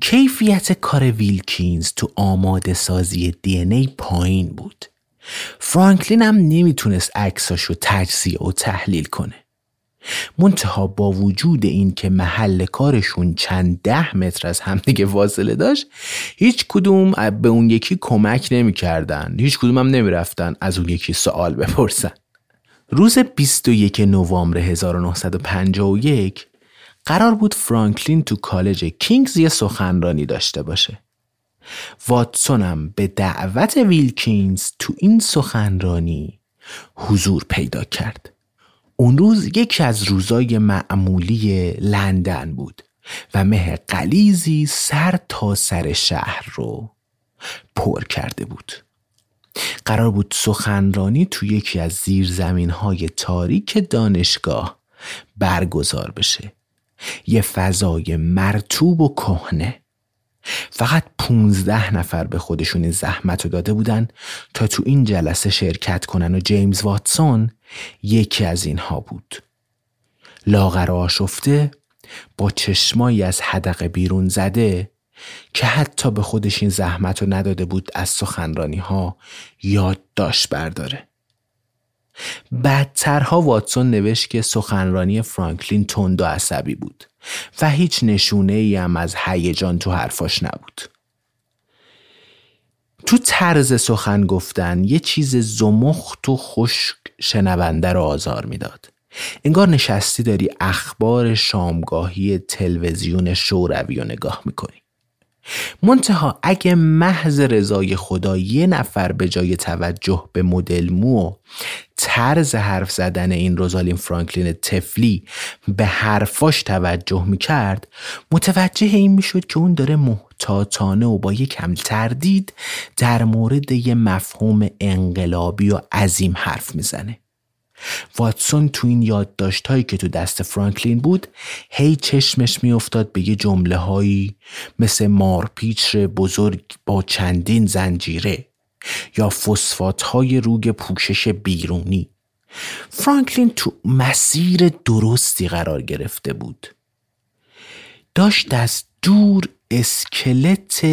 کیفیت کار ویلکینز تو آماده سازی دی ای پایین بود. فرانکلین هم نمی‌تونست عکساشو تجزیه و تحلیل کنه. منتها با وجود این که محل کارشون چند ده متر از همدیگه فاصله داشت هیچ کدوم به اون یکی کمک نمی‌کردن. هیچ کدوم هم نمی‌رفتن از اون یکی سوال بپرسن. روز 21 نوامبر 1951 قرار بود فرانکلین تو کالج کینگز یه سخنرانی داشته باشه. واتسون هم به دعوت ویلکینز تو این سخنرانی حضور پیدا کرد. اون روز یکی از روزای معمولی لندن بود و مه قلیزی سر تا سر شهر رو پر کرده بود. قرار بود سخنرانی تو یکی از زیرزمین های تاریک دانشگاه برگزار بشه. یه فضای مرتوب و کهنه. فقط 15 نفر به خودشون این زحمت رو داده بودن تا تو این جلسه شرکت کنن و جیمز واتسون یکی از اینها بود. لاغر آشفته با چشمایی از حدقه بیرون زده که حتی به خودش این زحمت رو نداده بود از سخنرانی ها یادداشت برداره. بعدترها واتسون نوشت که سخنرانی فرانکلین تند و عصبی بود و هیچ نشونه ای هم از هیجان تو حرفاش نبود. تو طرز سخن گفتن یه چیز زمخت و خشک شنونده رو آزار می‌داد. انگار نشستی داری اخبار شامگاهی تلویزیون شوروی رو نگاه می‌کنی. منتها اگه محض رضای خدا یه نفر به جای توجه به مدل مو و طرز حرف زدن این روزالین فرانکلین تفلی به حرفاش توجه می‌کرد متوجه این می‌شد که اون داره محتاطانه و با کم تردید در مورد یه مفهوم انقلابی و عظیم حرف می‌زنه. واتسون تو این یادداشت هایی که تو دست فرانکلین بود هی چشمش میافتاد به یه جمله هایی مثل مارپیچ بزرگ با چندین زنجیره یا فسفات های روگ پوشش بیرونی. فرانکلین تو مسیر درستی قرار گرفته بود. داشت از دور اسکلت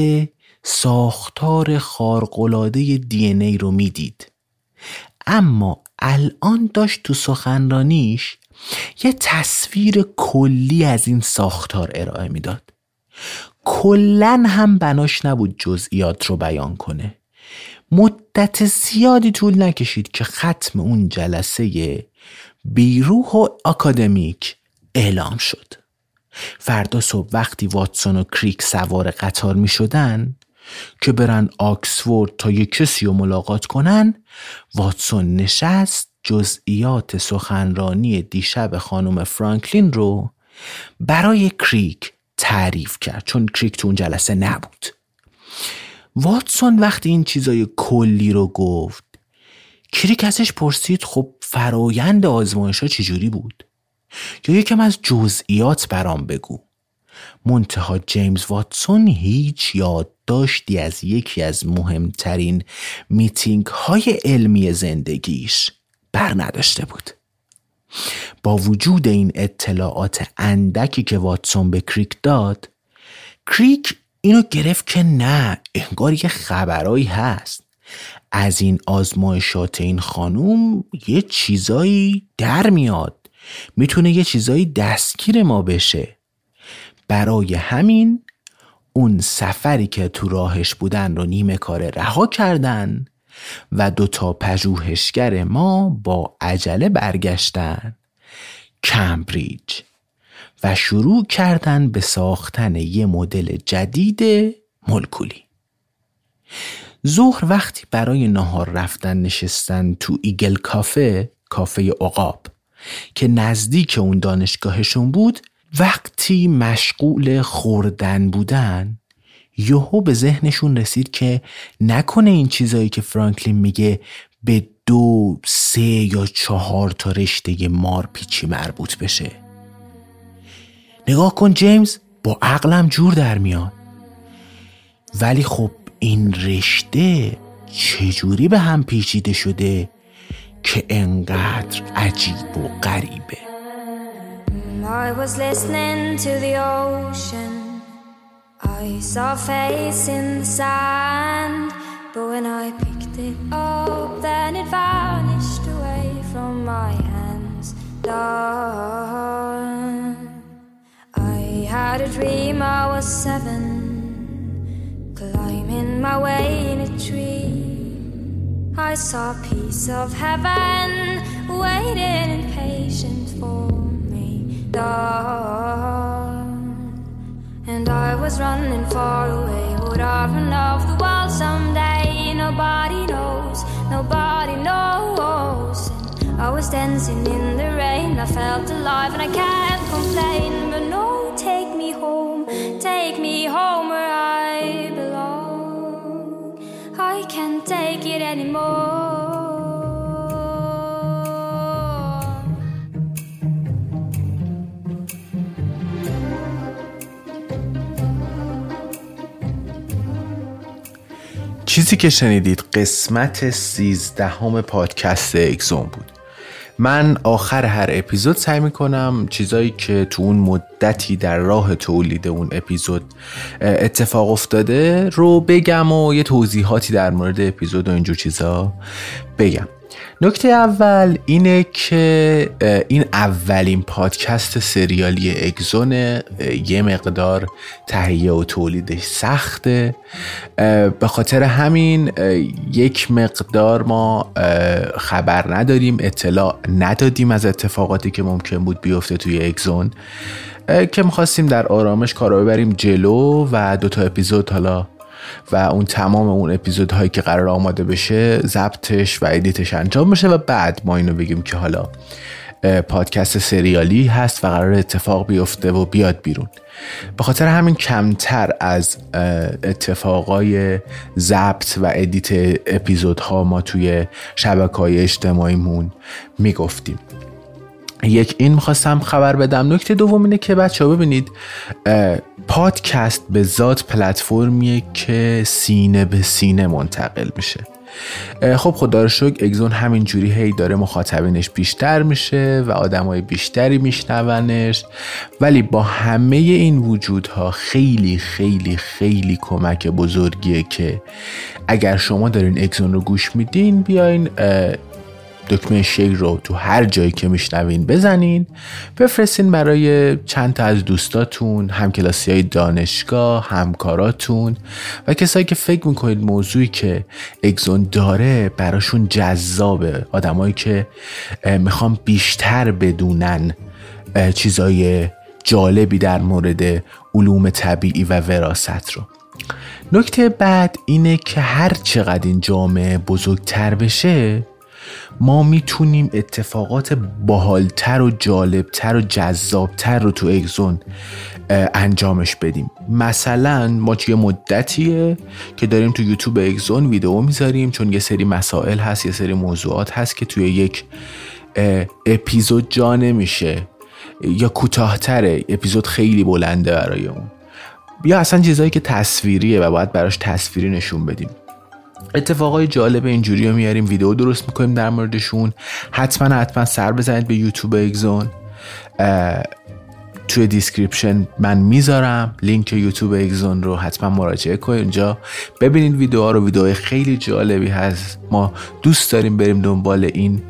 ساختار خارقلاده دی ای رو می‌دید. اما الان داشت تو سخنرانیش یه تصویر کلی از این ساختار ارائه می‌داد. کلا هم بناش نبود جزئیات رو بیان کنه. مدت زیادی طول نکشید که ختم اون جلسه بیروح و آکادمیک اعلام شد. فردا صبح وقتی واتسون و کریک سوار قطار می شدن که برن آکسفورد تا یک کسی رو ملاقات کنن واتسون نشست جزئیات سخنرانی دیشب خانم فرانکلین رو برای کریک تعریف کرد چون کریک تو اون جلسه نبود. واتسون وقتی این چیزای کلی رو گفت کریک ازش پرسید خب فرایند آزمایش ها چجوری بود؟ یا یکم از جزئیات برام بگو. منتها جیمز واتسون هیچ یادداشتی از یکی از مهمترین میتینگ های علمی زندگیش بر نداشته بود. با وجود این اطلاعات اندکی که واتسون به کریک داد کریک اینو گرفت که نه انگار یه خبرایی هست. از این آزمایشات این خانوم یه چیزایی در میاد. می‌تونه یه چیزایی دستگیر ما بشه. برای همین اون سفری که تو راهش بودن رو نیمه کار رها کردن و دوتا پژوهشگر ما با عجله برگشتن کمبریج و شروع کردن به ساختن یه مدل جدید مولکولی. ظهر وقتی برای نهار رفتن نشستن تو ایگل کافه کافه عقاب که نزدیک اون دانشگاهشون بود وقتی مشغول خوردن بودن یهو به ذهنشون رسید که نکنه این چیزایی که فرانکلین میگه به دو سه یا چهار تا رشته مارپیچی مربوط بشه. نگاه کن جیمز با عقلم جور در میاد. ولی خب این رشته چجوری به هم پیچیده شده که انقدر عجیب و غریبه؟ I was listening to the ocean. I saw a face in the sand But when I picked it up Then it vanished away from my hands. Done. I had a dream I was seven Climbing my way in a tree. I saw a piece of heaven Waiting impatient for me And I was running far away Would I run off the world someday? Nobody knows, nobody knows. And I was dancing in the rain I felt alive and I can't complain. But no, take me home, take me home where I belong. I can't take it anymore چیزی که شنیدید قسمت سیزدهم پادکست اکزون بود. من آخر هر اپیزود سعی می‌کنم چیزایی که تو اون مدتی در راه تولید اون اپیزود اتفاق افتاده رو بگم و یه توضیحاتی در مورد اپیزود و اینجور چیزا بگم. نکته اول اینه که این اولین پادکست سریالی اگزون یه مقدار تهیه و تولیدش سخته. به خاطر همین یک مقدار ما خبر نداریم اطلاع ندادیم از اتفاقاتی که ممکن بود بیفته توی اگزون. که می‌خواستیم در آرامش کارا ببریم جلو و دوتا اپیزود حالا و اون تمام اون اپیزودهایی که قرار آماده بشه ضبطش و ادیتش انجام بشه و بعد ما اینو بگیم که حالا پادکست سریالی هست و قرار اتفاق بیفته و بیاد بیرون. به خاطر همین کمتر از اتفاقای ضبط و ادیت اپیزودها ما توی شبکه های اجتماعیمون می‌گفتیم. یک این می‌خواستم خبر بدم. نکته دوم اینه که بچه ها ببینید پادکست به ذات پلتفرمیه که سینه به سینه منتقل میشه. خب خدا رو شکر اگزون همین جوری هی داره مخاطبینش بیشتر میشه و آدمای بیشتری میشنونش. ولی با همه این وجودها خیلی خیلی خیلی کمک بزرگیه که اگر شما دارین اگزون رو گوش میدین بیاین دکمه شیر رو تو هر جایی که میشنوین بزنین. بفرستین برای چند تا از دوستاتون همکلاسی های دانشگاه همکاراتون و کسایی که فکر می‌کنید موضوعی که اگزون داره براشون جذابه. آدمایی که می‌خوام بیشتر بدونن چیزای جالبی در مورد علوم طبیعی و وراست رو. نکته بعد اینه که هر چقدر این جامعه بزرگتر بشه ما می‌تونیم اتفاقات باحالتر و جالبتر و جذابتر رو تو اگزون انجامش بدیم. مثلا ما یه مدتیه که داریم تو یوتیوب اگزون ویدیو می‌ذاریم چون یه سری مسائل هست یه سری موضوعات هست که توی یک اپیزود جا نمیشه. یا کوتاهتره اپیزود خیلی بلنده برای اون. یا اصلا چیزهایی که تصویریه و باید براش تصویری نشون بدیم. اتفاقای جالب اینجوری رو میاریم ویدیو درست می‌کنیم در موردشون. حتما حتما سر بزنید به یوتیوب اگزون. توی description من می‌ذارم لینک یوتیوب اگزون رو حتما مراجعه کنید اونجا ببینید ویدیوها رو ویدیو خیلی جالبی هست. ما دوست داریم بریم دنبال این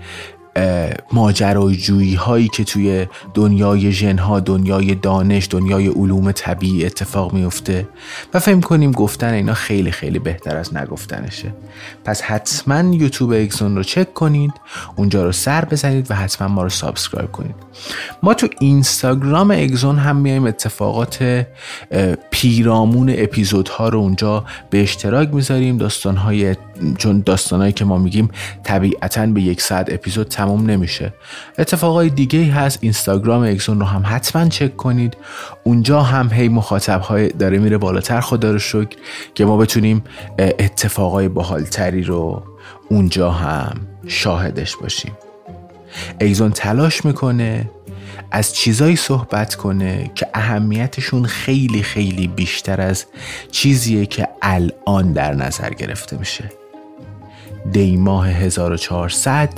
ماجراجویی هایی که توی دنیای ژنها دنیای دانش دنیای علوم طبیعی اتفاق میفته و فکر کنیم گفتن اینا خیلی خیلی بهتر از نگفتنشه. پس حتما یوتیوب اگزون رو چک کنید اونجا رو سر بزنید و حتما ما رو subscribe کنید. ما تو اینستاگرام اگزون هم میایم اتفاقات پیرامون اپیزودها رو اونجا به اشتراک می‌ذاریم. داستانهای چون داستانهایی که ما میگیم طبیعتا به یک ساعت اپیزود تموم نمیشه. اتفاقای دیگه هست اینستاگرام اکسون رو هم حتما چک کنید. اونجا هم هی مخاطب های داره میره بالاتر خدا رو شکر که ما بتونیم اتفاقای باحالتری رو اونجا هم شاهدش باشیم. ایزون تلاش می‌کنه از چیزایی صحبت کنه که اهمیتشون خیلی خیلی بیشتر از چیزیه که الان در نظر گرفته میشه. دی ماه 1400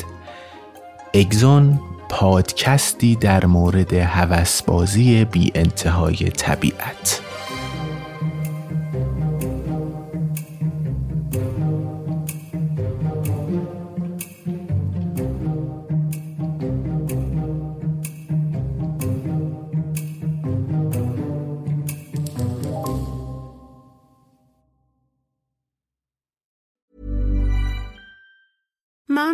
اگزون پادکستی در مورد هوسبازی بی انتهای طبیعت.